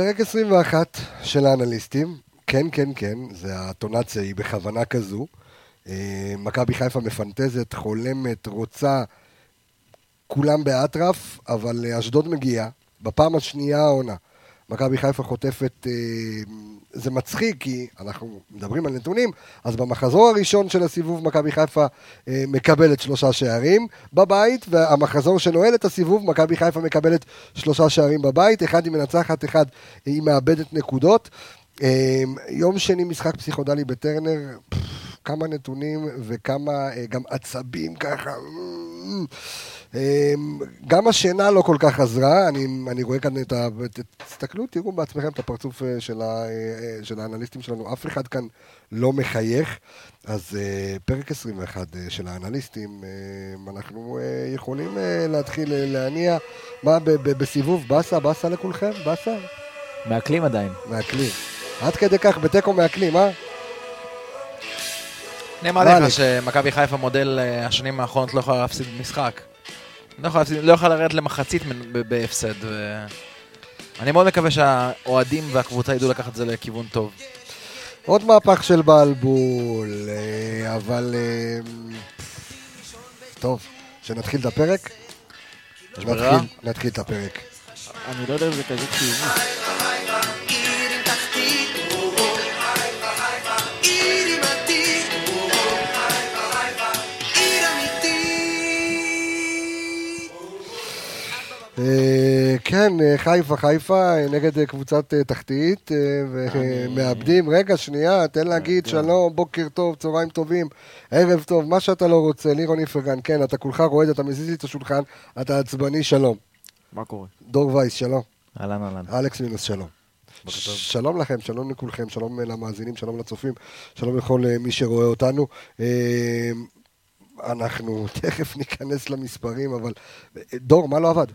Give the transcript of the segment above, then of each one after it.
פרק 21 של האנליסטים, כן, כן, כן, זה הטונציה היא בכוונה כזו. אה, מכבי חיפה מפנטזת, חולמת, רוצה, כולם באטרף, אבל אשדוד מגיעה, בפעם השנייה העונה. מכבי חיפה חוטפת, אה, זה מצחיק כי אנחנו מדברים על נתונים, אז במחזור הראשון של הסיבוב מכבי חיפה אה, מקבלת שלושה שערים בבית, והמחזור שנועל את הסיבוב מכבי חיפה מקבלת שלושה שערים בבית, אחד היא מנצחת, אחד היא מאבדת נקודות. אה, יום שני משחק פסיכודלי בטרנר, כמה נתונים וכמה גם עצבים ככה. אמ, גם השינה לא כל כך עזרה, אני, אני רואה כאן את ה... תסתכלו, תראו בעצמכם את הפרצוף אה, של, ה, אה, אה, של האנליסטים שלנו, אף אחד כאן לא מחייך. אז פרק 21 של האנליסטים, אנחנו יכולים להתחיל להניע, מה, בסיבוב באסה, באסה לכולכם? באסה? מעכלים עדיין. מעכלים. עד כדי כך, בתיקו מעכלים, אה? נאמר לך שמכבי חיפה מודל השנים האחרונות לא יכולה להפסיד משחק. לא יכול, לא לרדת למחצית בהפסד. ו... אני מאוד מקווה שהאוהדים והקבוצה ידעו לקחת את זה לכיוון טוב. עוד מהפך של בלבול, אה, אבל... אה, טוב, שנתחיל את הפרק? נתחיל, נתחיל את הפרק. אני לא יודע אם זה כזה חיובי. כן, אה, חיפה, חיפה, אה, נגד קבוצת תחתית, ומאבדים. רגע, שנייה, תן להגיד שלום, בוקר טוב, צהריים טובים, ערב טוב, מה שאתה לא רוצה, לירון איפרגן, כן, אתה כולך רועד, אתה מזיז לי את השולחן, אתה עצבני, שלום. מה קורה? דור וייס, שלום. אהלן, אהלן. אלכס מינוס, שלום. שלום לכם, שלום לכולכם, שלום למאזינים, שלום לצופים, שלום לכל מי שרואה אותנו. אנחנו תכף ניכנס למספרים, אבל דור, מה לא עבד?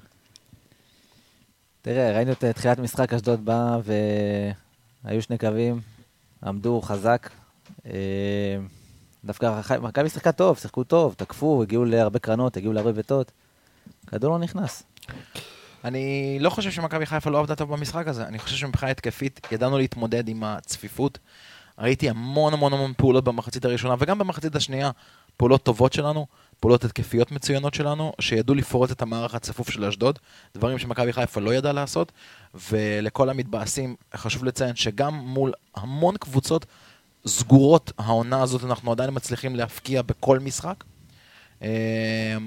תראה, ראינו את תחילת משחק, אשדוד בא והיו שני קווים, עמדו חזק. אה, דווקא מכבי שיחקה טוב, שיחקו טוב, תקפו, הגיעו להרבה קרנות, הגיעו להרבה ביתות. כדור לא נכנס. אני לא חושב שמכבי חיפה לא עבדה טוב במשחק הזה. אני חושב שמבחינה התקפית ידענו להתמודד עם הצפיפות. ראיתי המון המון המון פעולות במחצית הראשונה וגם במחצית השנייה, פעולות טובות שלנו. פעולות התקפיות מצוינות שלנו, שידעו לפרוט את המערך הצפוף של אשדוד, דברים שמכבי חיפה לא ידעה לעשות, ולכל המתבאסים חשוב לציין שגם מול המון קבוצות סגורות העונה הזאת אנחנו עדיין מצליחים להפקיע בכל משחק. אה,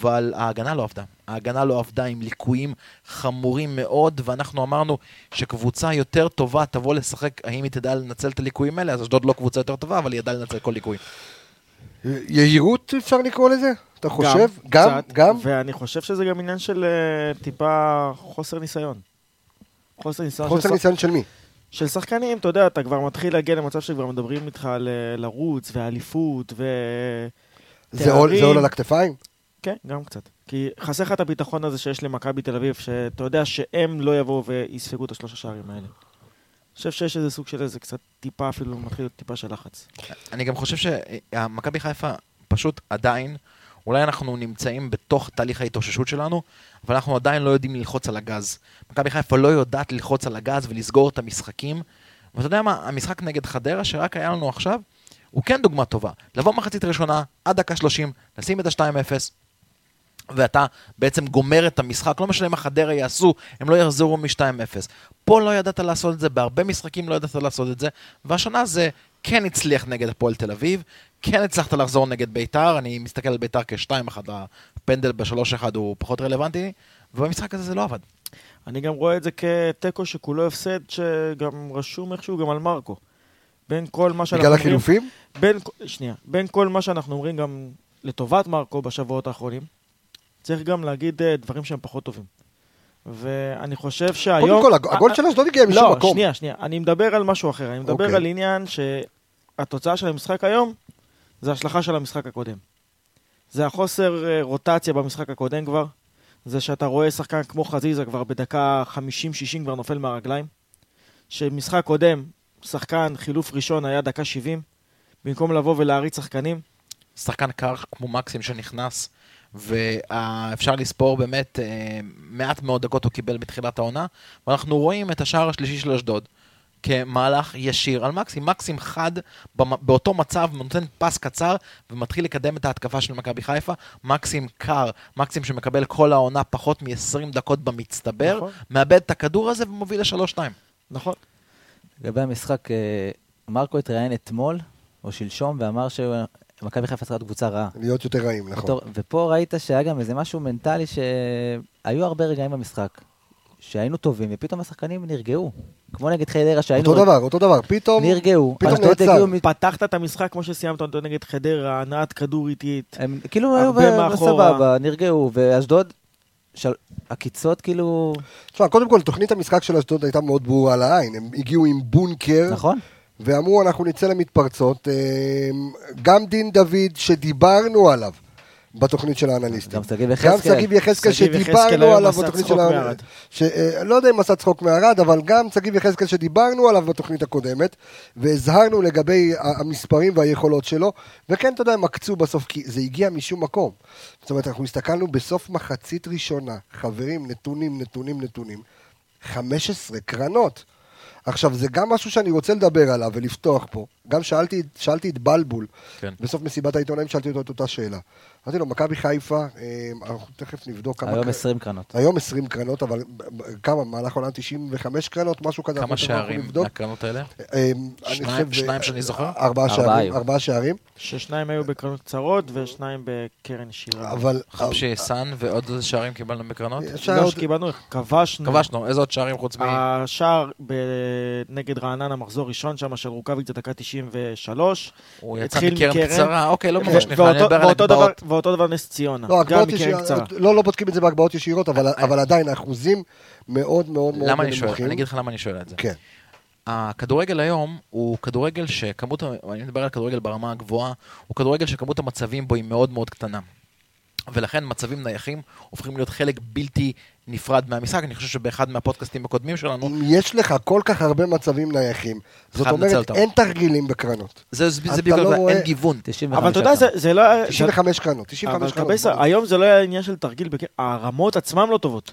אבל ההגנה לא עבדה. ההגנה לא עבדה עם ליקויים חמורים מאוד, ואנחנו אמרנו שקבוצה יותר טובה תבוא לשחק, האם היא תדע לנצל את הליקויים האלה, אז אשדוד לא קבוצה יותר טובה, אבל היא ידעה לנצל כל ליקוי. יהירות אפשר לקרוא לזה? אתה חושב? גם, גם? גם? ואני חושב שזה גם עניין של uh, טיפה חוסר ניסיון. חוסר ניסיון חוסר של ניסיון של מי? של שחקנים, אתה יודע, אתה כבר מתחיל להגיע למצב שכבר מדברים איתך על אה, לרוץ ואליפות ו... זה עול, זה עול על הכתפיים? כן, גם קצת. כי חסר לך את הביטחון הזה שיש למכבי תל אביב, שאתה יודע שהם לא יבואו ויספגו את השלושה שערים האלה. חושב שיש איזה סוג של איזה קצת טיפה אפילו, מתחיל טיפה של לחץ. אני גם חושב שמכבי חיפה פשוט עדיין, אולי אנחנו נמצאים בתוך תהליך ההתאוששות שלנו, אבל אנחנו עדיין לא יודעים ללחוץ על הגז. מכבי חיפה לא יודעת ללחוץ על הגז ולסגור את המשחקים. ואתה יודע מה, המשחק נגד חדרה שרק היה לנו עכשיו, הוא כן דוגמה טובה. לבוא מחצית ראשונה, עד דקה 30, לשים את ה-2-0, ואתה בעצם גומר את המשחק, לא משנה מה חדרה יעשו, הם לא יחזרו מ-2-0. פה לא ידעת לעשות את זה, בהרבה משחקים לא ידעת לעשות את זה, והשנה זה כן הצליח נגד הפועל תל אביב, כן הצלחת לחזור נגד ביתר, אני מסתכל על ביתר כ-2-1, הפנדל ב-3-1 הוא פחות רלוונטי, ובמשחק הזה זה לא עבד. אני גם רואה את זה כתיקו שכולו הפסד, שגם רשום איכשהו גם על מרקו. בין כל מה שאנחנו אומרים... בגלל החילופים? בין, שנייה. בין כל מה שאנחנו אומרים גם לטובת מרקו בשבועות האחרונים, צריך גם להגיד אה, דברים שהם פחות טובים. ואני חושב שהיום... קודם כל, הגול של אשדוד הגיע משום לא, מקום. לא, שנייה, שנייה. אני מדבר על משהו אחר. אני מדבר אוקיי. על עניין שהתוצאה של המשחק היום זה השלכה של המשחק הקודם. זה החוסר אה, רוטציה במשחק הקודם כבר. זה שאתה רואה שחקן כמו חזיזה כבר בדקה 50-60 כבר נופל מהרגליים. שמשחק קודם, שחקן חילוף ראשון היה דקה 70, במקום לבוא ולהריץ שחקנים. שחקן קר כמו מקסים שנכנס ואפשר לספור באמת אה, מעט מאוד דקות הוא קיבל מתחילת העונה, ואנחנו רואים את השער השלישי של אשדוד. כמהלך ישיר על מקסים. מקסים חד באותו מצב, נותן פס קצר ומתחיל לקדם את ההתקפה של מכבי חיפה. מקסים קר, מקסים שמקבל כל העונה פחות מ-20 דקות במצטבר, נכון. מאבד את הכדור הזה ומוביל ל-3-2. נכון. לגבי המשחק, אה, מרקו התראיין אתמול, או שלשום, ואמר שמכבי חיפה צריכה להיות קבוצה רעה. להיות יותר רעים, נכון. בתור, ופה ראית שהיה גם איזה משהו מנטלי שהיו הרבה רגעים במשחק. שהיינו טובים, ופתאום השחקנים נרגעו. כמו נגד חדרה שהיינו... אותו דבר, אותו דבר, פתאום... נרגעו. פתאום נעצר. פתחת את המשחק כמו שסיימת אותו נגד חדרה, הנעת כדור איטית. הם כאילו היו בסבבה, נרגעו, ואשדוד, של... הקיצות כאילו... תשמע, קודם כל, תוכנית המשחק של אשדוד הייתה מאוד ברורה לעין. הם הגיעו עם בונקר. נכון. ואמרו, אנחנו נצא למתפרצות. אה, גם דין דוד, שדיברנו עליו, בתוכנית של האנליסטים. גם שגיב יחזקאל. גם שגיב יחזקאל שדיברנו עליו בתוכנית של האנליסטים. אה, לא יודע אם עשה צחוק מערד, אבל גם שגיב יחזקאל שדיברנו עליו בתוכנית הקודמת, והזהרנו לגבי המספרים והיכולות שלו, וכן, אתה יודע, הם עקצו בסוף, כי זה הגיע משום מקום. זאת אומרת, אנחנו הסתכלנו בסוף מחצית ראשונה, חברים, נתונים, נתונים, נתונים, 15 קרנות. עכשיו, זה גם משהו שאני רוצה לדבר עליו ולפתוח פה. גם שאלתי, שאלתי את בלבול, כן. בסוף מסיבת העיתונאים שאלתי אותו את אותה שאלה. אמרתי לו, מכבי חיפה, אה, אנחנו תכף נבדוק כמה... היום 20 קרנות. היום 20 קרנות, אבל כמה, במהלך עונה 95 קרנות, משהו כזה. כמה שערים מהקרנות האלה? אה, שניים שאני זוכר? ארבעה שערים. ששניים היו בקרנות קצרות ושניים בקרן ישירה. אבל... חמשי סאן ועוד איזה שערים קיבלנו בקרנות? לא שקיבלנו, כבשנו. כבשנו, איזה עוד שערים חוץ מ... השער נגד רעננה, מחזור ראשון שם של רוקאביץ' דקה 93. הוא יצא מקרן קצרה, אוקיי, לא ממש נכנס, אני מדבר על הגבעות. ואותו דבר נס ציונה, לא, גם מקרן קצרה. לא, לא בודקים את זה בהגבהות ישירות, אבל, אבל עדיין האחוזים מאוד מאוד מאוד למה אני שואל? אני אגיד לך למה אני שואל את זה. כן. הכדורגל היום הוא כדורגל שכמות, אני מדבר על כדורגל ברמה הגבוהה, הוא כדורגל שכמות המצבים בו היא מאוד מאוד קטנה. ולכן מצבים נייחים הופכים להיות חלק בלתי נפרד מהמשחק. אני חושב שבאחד מהפודקאסטים הקודמים שלנו... אם יש לך כל כך הרבה מצבים נייחים, זאת אומרת, אין תרגילים בקרנות. זה, זה בגלל לא רואה... אין גיוון. אבל אתה יודע, זה, זה לא... 95 קרנות, 95 קרנות. אבל היום זה לא היה עניין של תרגיל, הרמות עצמן לא טובות.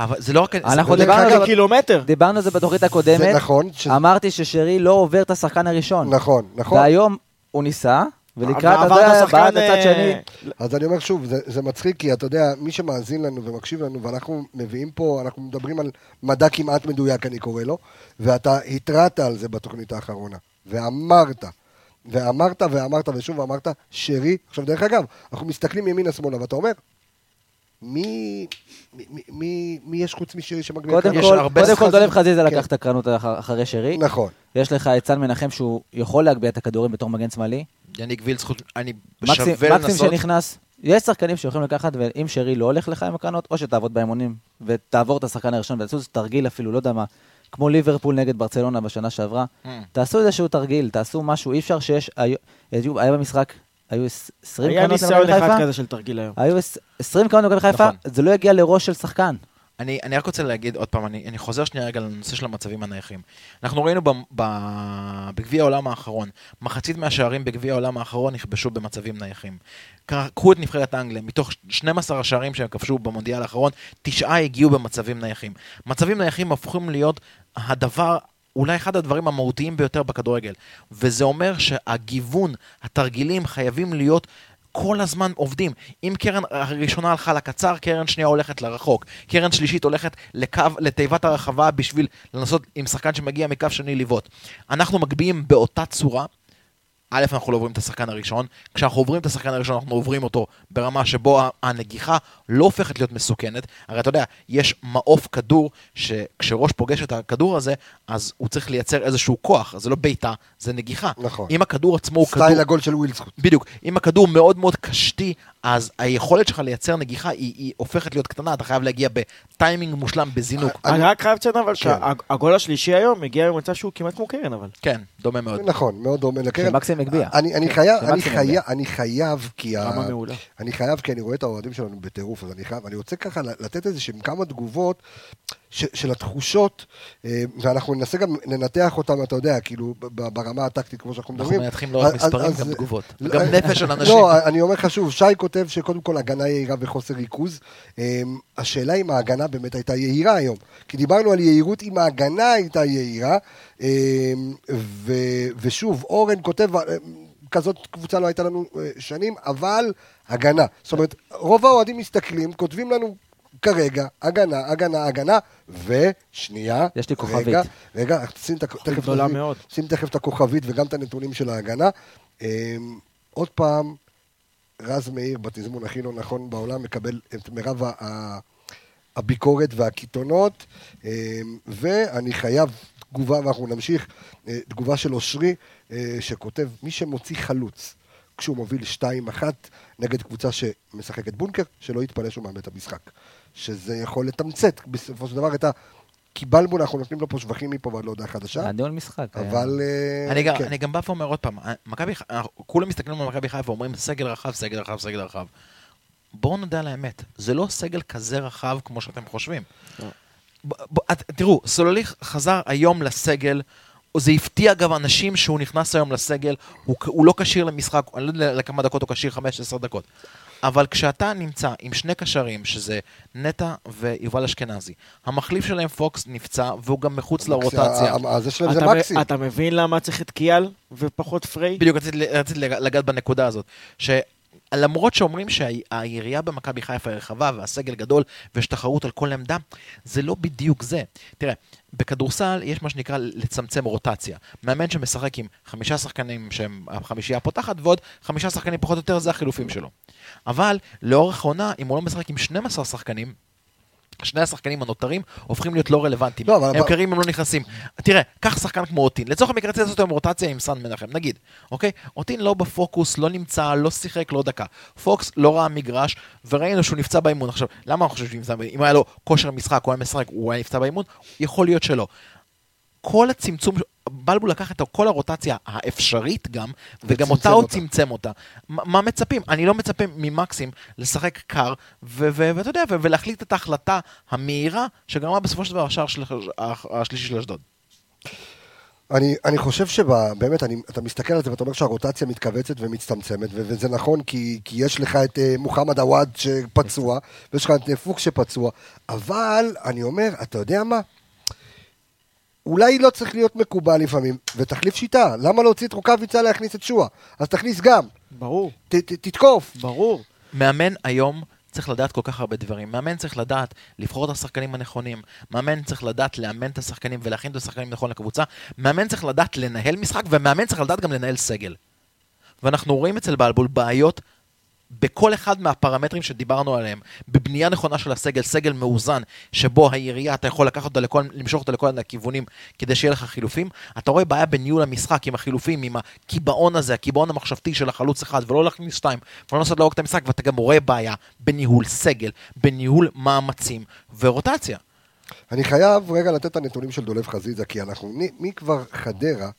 אבל זה לא רק... אנחנו דיברנו על קילומטר. דיברנו על זה בתוכנית הקודמת. זה נכון. אמרתי ששרי לא עובר את השחקן הראשון. נכון, נכון. והיום הוא ניסה, ולקראת הזה, בעד הצד שני. אז אני אומר שוב, זה, זה מצחיק, כי אתה יודע, מי שמאזין לנו ומקשיב לנו, ואנחנו מביאים פה, אנחנו מדברים על מדע כמעט מדויק, אני קורא לו, ואתה התרעת על זה בתוכנית האחרונה, ואמרת, ואמרת ואמרת ושוב ואמרת, שרי, עכשיו דרך אגב, אנחנו מסתכלים ימינה-שמאלה, ואתה אומר, מי, מי, מי, מי יש חוץ משרי שמגניב קודם כל, קודם כל דולב חזיזה כן. לקח את הקרנות אחרי שרי. נכון. יש לך את סן מנחם שהוא יכול להגביה את הכדורים בתור מגן שמאלי. יניק וילץ, אני שווה לנסות. מקסים שנכנס, יש שחקנים שיכולים לקחת, ואם שרי לא הולך לך עם הקרנות, או שתעבוד באימונים ותעבור את השחקן הראשון ותעשו איזה תרגיל אפילו, לא יודע מה, כמו ליברפול נגד ברצלונה בשנה שעברה. Mm. תעשו איזשהו תרגיל, תעשו משהו, אי אפשר שיש, היה במשחק היו 20 קרנות למכבי חיפה. היה ניסיון אחד כזה של תרגיל היום. היו 20 קרנות למכבי חיפה. זה לא יגיע לראש של שחקן. אני, אני רק רוצה להגיד עוד פעם, אני, אני חוזר שנייה רגע לנושא של המצבים הנייחים. אנחנו ראינו בגביע העולם האחרון, מחצית מהשערים בגביע העולם האחרון נכבשו במצבים נייחים. קחו את נבחרת אנגליה, מתוך 12 השערים שהם כבשו במונדיאל האחרון, תשעה הגיעו במצבים נייחים. מצבים נייחים הפכים להיות הדבר אולי אחד הדברים המהותיים ביותר בכדורגל. וזה אומר שהגיוון, התרגילים חייבים להיות כל הזמן עובדים. אם קרן הראשונה הלכה לקצר, קרן שנייה הולכת לרחוק. קרן שלישית הולכת לקו, לתיבת הרחבה בשביל לנסות עם שחקן שמגיע מקו שני לבעוט. אנחנו מגביהים באותה צורה, א', אנחנו לא עוברים את השחקן הראשון, כשאנחנו עוברים את השחקן הראשון אנחנו עוברים אותו ברמה שבו הנגיחה לא הופכת להיות מסוכנת, הרי אתה יודע, יש מעוף כדור שכשראש פוגש את הכדור הזה, אז הוא צריך לייצר איזשהו כוח, זה לא בעיטה, זה נגיחה. נכון. אם הכדור עצמו הוא כדור... סטייל הגול של ווילסקוט. בדיוק. אם הכדור מאוד מאוד קשתי, אז היכולת שלך לייצר נגיחה היא, היא הופכת להיות קטנה, אתה חייב להגיע בטיימינג מושלם, בזינוק. אני רק חייב לציין אבל כן. שהגול השלישי היום מגיע במצב שהוא כמעט כמו קרן אבל. כן, דומה מאוד. נכון, מאוד דומה לקרן. שמקסים. אני חייב, אני חייב, אני חייב, כי... אני חייב, כי אני רואה את האוהדים שלנו בטירוף, אז אני חייב, אני רוצה ככה לתת איזה שהם כמה תגובות. של התחושות, אה, ואנחנו ננסה גם לנתח אותם, אתה יודע, כאילו, ברמה הטקטית, כמו שאנחנו אנחנו מדברים. מנתחים לא רק מספרים, גם תגובות. לא- גם נפש של אנשים. לא, אני אומר לך שוב, שי כותב שקודם כל הגנה יהירה וחוסר ריכוז. אה, השאלה אם ההגנה באמת הייתה יהירה היום. כי דיברנו על יהירות אם ההגנה הייתה יהירה. אה, ושוב, אורן כותב, כזאת קבוצה לא הייתה לנו שנים, אבל הגנה. זאת אומרת, רוב האוהדים מסתכלים, כותבים לנו כרגע, הגנה, הגנה, הגנה, ושנייה. יש לי כוכבית. רגע, רגע, שים תכף גדולה מאוד. שים תכף את הכוכבית וגם את הנתונים של ההגנה. אמ, עוד פעם, רז מאיר בתזמון הכי לא נכון בעולם מקבל את מירב ה- ה- הביקורת והקיתונות, אמ, ואני חייב תגובה, ואנחנו נמשיך, אה, תגובה של אושרי, אה, שכותב, מי שמוציא חלוץ כשהוא מוביל 2-1 נגד קבוצה שמשחקת בונקר, שלא יתפלא שהוא מאבד את המשחק. שזה יכול לתמצת בסופו של דבר את ה... קיבלנו, אנחנו נותנים לו פה שבחים מפה ועד להודעה חדשה, היה ניהול משחק. אבל... אה, אני גם, כן. אני גם בא ואומר עוד פעם, מכבי, ח- אנחנו כולם מסתכלים על מכבי חיפה ואומרים סגל רחב, סגל רחב, סגל רחב. בואו נודה על האמת, זה לא סגל כזה רחב כמו שאתם חושבים. לא. ב- ב- את- תראו, סולליך חזר היום לסגל, זה הפתיע גם אנשים שהוא נכנס היום לסגל, הוא לא כשיר למשחק, אני לא יודע לכמה דקות הוא כשיר, 15 דקות. אבל כשאתה נמצא עם שני קשרים, שזה נטע ויובל אשכנזי, המחליף שלהם פוקס נפצע, והוא גם מחוץ לרוטציה. ה- הזה שלהם זה אתה מ- מקסי. אתה מבין למה צריך את קיאל ופחות פריי? בדיוק, רציתי, רציתי לגעת בנקודה הזאת. שלמרות שאומרים שהירייה במכבי חיפה היא רחבה והסגל גדול ויש תחרות על כל עמדה, זה לא בדיוק זה. תראה, בכדורסל יש מה שנקרא לצמצם רוטציה. מאמן שמשחק עם חמישה שחקנים שהם החמישייה הפותחת ועוד חמישה שחקנים פחות או יותר זה החילופים שלו. אבל לאורך העונה, אם הוא לא משחק עם 12 שחקנים, שני השחקנים הנותרים הופכים להיות לא רלוונטיים. לא, הם קרים, הם לא נכנסים. תראה, קח שחקן כמו אוטין. לצורך המקרה רציתי לעשות היום רוטציה עם סן מנחם, נגיד, אוקיי? אוטין לא בפוקוס, לא נמצא, לא שיחק, לא דקה. פוקס לא ראה מגרש, וראינו שהוא נפצע באימון. עכשיו, למה אני חושב שהוא נפצע באימון? אם היה לו כושר משחק, הוא היה משחק, הוא היה נפצע באימון? יכול להיות שלא. כל הצמצום, בלבול לקח את כל הרוטציה האפשרית גם, וגם אותה הוא. צמצם אותה. מה מצפים? אני לא מצפה ממקסים לשחק קר, ואתה יודע, ולהחליט את ההחלטה המהירה, שגרמה בסופו של דבר השער של- השלישי של אשדוד. אני, אני חושב שבאמת, אני, אתה מסתכל על זה ואתה אומר שהרוטציה מתכווצת ומצטמצמת, ו- וזה נכון כי, כי יש לך את uh, מוחמד עוואד שפצוע, ויש לך את uh, פוק שפצוע, אבל אני אומר, אתה יודע מה? אולי לא צריך להיות מקובל לפעמים, ותחליף שיטה. למה להוציא את רוקאביצה להכניס את שואה? אז תכניס גם, ברור, ת, ת, תתקוף. ברור. מאמן היום צריך לדעת כל כך הרבה דברים. מאמן צריך לדעת לבחור את השחקנים הנכונים. מאמן צריך לדעת לאמן את השחקנים ולהכין את השחקנים נכון לקבוצה. מאמן צריך לדעת לנהל משחק, ומאמן צריך לדעת גם לנהל סגל. ואנחנו רואים אצל בלבול בעיות בכל אחד מהפרמטרים שדיברנו עליהם, בבנייה נכונה של הסגל, סגל מאוזן, שבו הירייה, אתה יכול לקחת אותה לכל, למשוך אותה לכל הכיוונים כדי שיהיה לך חילופים. אתה רואה בעיה בניהול המשחק עם החילופים, עם הקיבעון הזה, הקיבעון המחשבתי של החלוץ אחד, ולא להכניס שתיים, ולא לנסות לעורק את המשחק, ואתה גם רואה בעיה בניהול סגל, בניהול מאמצים ורוטציה. אני חייב רגע לתת את הנתונים של דולב חזיזה, כי אנחנו מ- מכבר חדרה,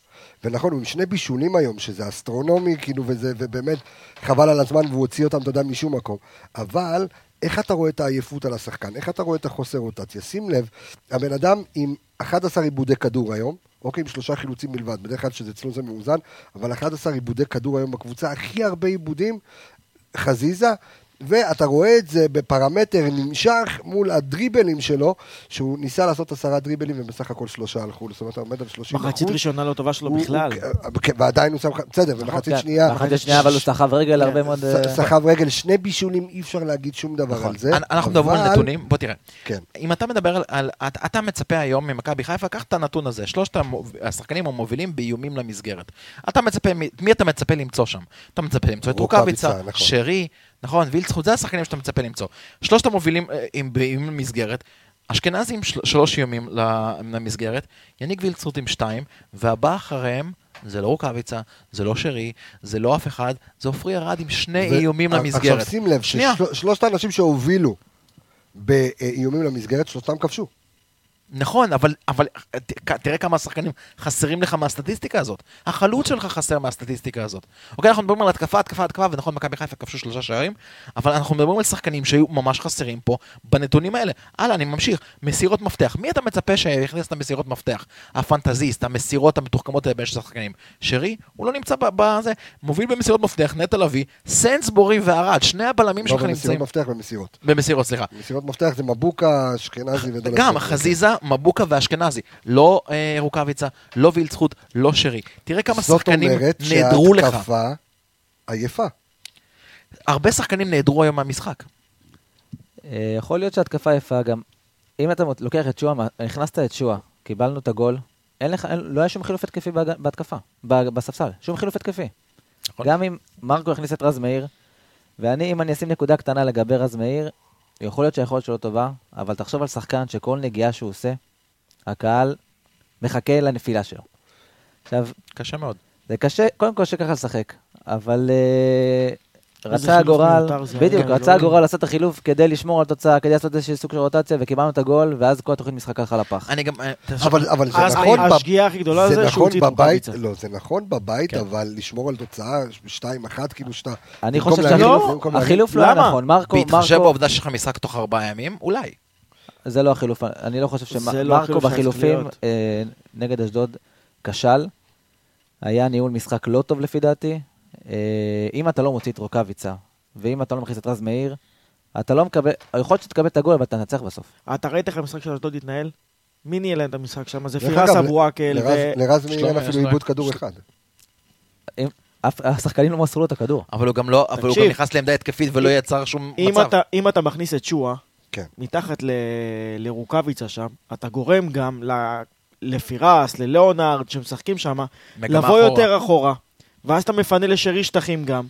ונכון, הוא עם שני בישולים היום, שזה אסטרונומי, כאילו, וזה, ובאמת, חבל על הזמן, והוא הוציא אותם, אתה יודע, משום מקום. אבל, איך אתה רואה את העייפות על השחקן? איך אתה רואה את החוסר רוטציה? שים לב, הבן אדם עם 11 עיבודי כדור היום, אוקיי, עם שלושה חילוצים בלבד, בדרך כלל שזה אצלו זה מאוזן, אבל 11 עיבודי כדור היום בקבוצה, הכי הרבה עיבודים, חזיזה, ואתה רואה את זה בפרמטר נמשך מול הדריבלים שלו, שהוא ניסה לעשות עשרה דריבלים ובסך הכל שלושה הלכו, זאת אומרת, עומד על 30 מחצית ראשונה לא טובה שלו בכלל. הוא- כן, ועדיין הוא שם, בסדר, במחצית כן, שנייה, באחת שנייה, אבל הוא סחב רגל הרבה מאוד... אה, סחב רגל, שני בישולים, אי אפשר להגיד שום דבר נכון. על זה. אנ- אנחנו מדברים על נתונים, בוא תראה. כן. אם אתה מדבר על, אתה, מצפה היום ממכבי חיפה, קח את הנתון הזה, שלושת השחקנים המובילים באיומים למסגרת. אתה מצפה, מי אתה מצפה למצוא שם? אתה מצפה למצוא את רוקאביצה, רוקאביצה, נכון. שרי, נכון, וילצחוט, זה השחקנים שאתה מצפה למצוא. שלושת המובילים אה, עם באיומים למסגרת, אשכנזי עם של, שלוש איומים למסגרת, יניק וילצחוט עם שתיים, והבא אחריהם... זה לא רוקאביצה, זה לא שרי, זה לא אף אחד, זה עופרי ארד עם שני ו- איומים למסגרת. עכשיו שים לב. ששלושת האנשים שהובילו באיומים למסגרת, שלושתם כבשו. נכון, אבל, אבל תראה כמה שחקנים חסרים לך מהסטטיסטיקה הזאת. החלוץ שלך חסר מהסטטיסטיקה הזאת. אוקיי, אנחנו מדברים על התקפה, התקפה, התקפה, ונכון, מכבי חיפה כבשו שלושה שערים, אבל אנחנו מדברים על שחקנים שהיו ממש חסרים פה בנתונים האלה. הלאה, אני ממשיך. מסירות מפתח. מי אתה מצפה שיכניס את המסירות מפתח? הפנטזיסט, המסירות המתוחכמות האלה בין שחקנים. שרי, הוא לא נמצא בזה, מוביל במסירות מפתח, נטע לביא, סנסבורי וערד, שני הבלמים לא שלך במסירות נמצאים... מפתח במסירות. במסירות, סליחה. מסירות מפתח זה מבוקה, אשכנזי ודולף. גם חזיזה, מבוקה ואשכנזי. לא אה, רוקאביצה, לא וילצחוט, לא שרי. תראה כמה שחקנים זאת אומרת נעדרו לך. שההתקפה עייפה. הרבה שחקנים נעדרו היום מהמשחק. אה, יכול להיות שהתקפה יפה גם. אם אתה לוקח את שואה, הכנסת את שואה, קיבלנו את הגול, אין לך, אין, לא היה שום חילוף התקפי בהתקפה, בספסל, שום חילוף התקפי. נכון. גם אם מרקו הכניס את רז מאיר, ואני, אם אני אשים נקודה קטנה לגבי רז מאיר, יכול להיות שהיכולת שלו טובה, אבל תחשוב על שחקן שכל נגיעה שהוא עושה, הקהל מחכה לנפילה שלו. עכשיו, קשה מאוד. זה קשה, קודם כל שקשה ככה לשחק, אבל איזה רצה הגורל, בדיוק, היה, רצה אלוהים. הגורל לעשות את החילוף כדי לשמור על תוצאה, כדי לעשות איזשהו סוג של רוטציה, וקיבלנו את הגול, ואז כל התוכנית משחק הלכה לפח. אני גם... אה, אבל אבל זה נכון... השגיאה הכי גדולה זה שהוא נכון הוציא את בבית. לא, זה נכון בבית, כן. אבל לשמור על תוצאה 2-1, כאילו שאתה... אני חושב שהחילוף- לא היה למה? נכון, מרקו, בהתחשב בעובדה שיש לך משחק תוך ארבעה ימים, אולי. זה לא החילוף, אני לא חושב זה לא שמרקו בחילופים. אה, נגד אשדוד כשל, היה ניהול משחק לא טוב לפי דעתי. אה, אם אתה לא מוציא את רוקאביצה, ואם אתה לא מכניס את רז מאיר, אתה לא מקבל, יכול להיות שתקבל את הגול, אבל אתה תנצח בסוף. אתה ראית איך המשחק של אשדוד התנהל? מי ניהל את המשחק שם? זה פירס אבו עקל לרז- ו... לרז מאיר אין אפילו איבוד כדור אחד. השחקנים לא מסרו לו את הכדור. אבל הוא גם לא... אבל הוא. גם נכנס לעמדה התקפית ולא יצר שום אם מצב. אתה, אם אתה מכניס את שואה, כן. מתחת. לרוקאביצה שם, אתה גורם גם ל... לפירס, לליאונרד, שמשחקים שם, לבוא. יותר אחורה, ואז אתה מפנה לשרי שטחים גם.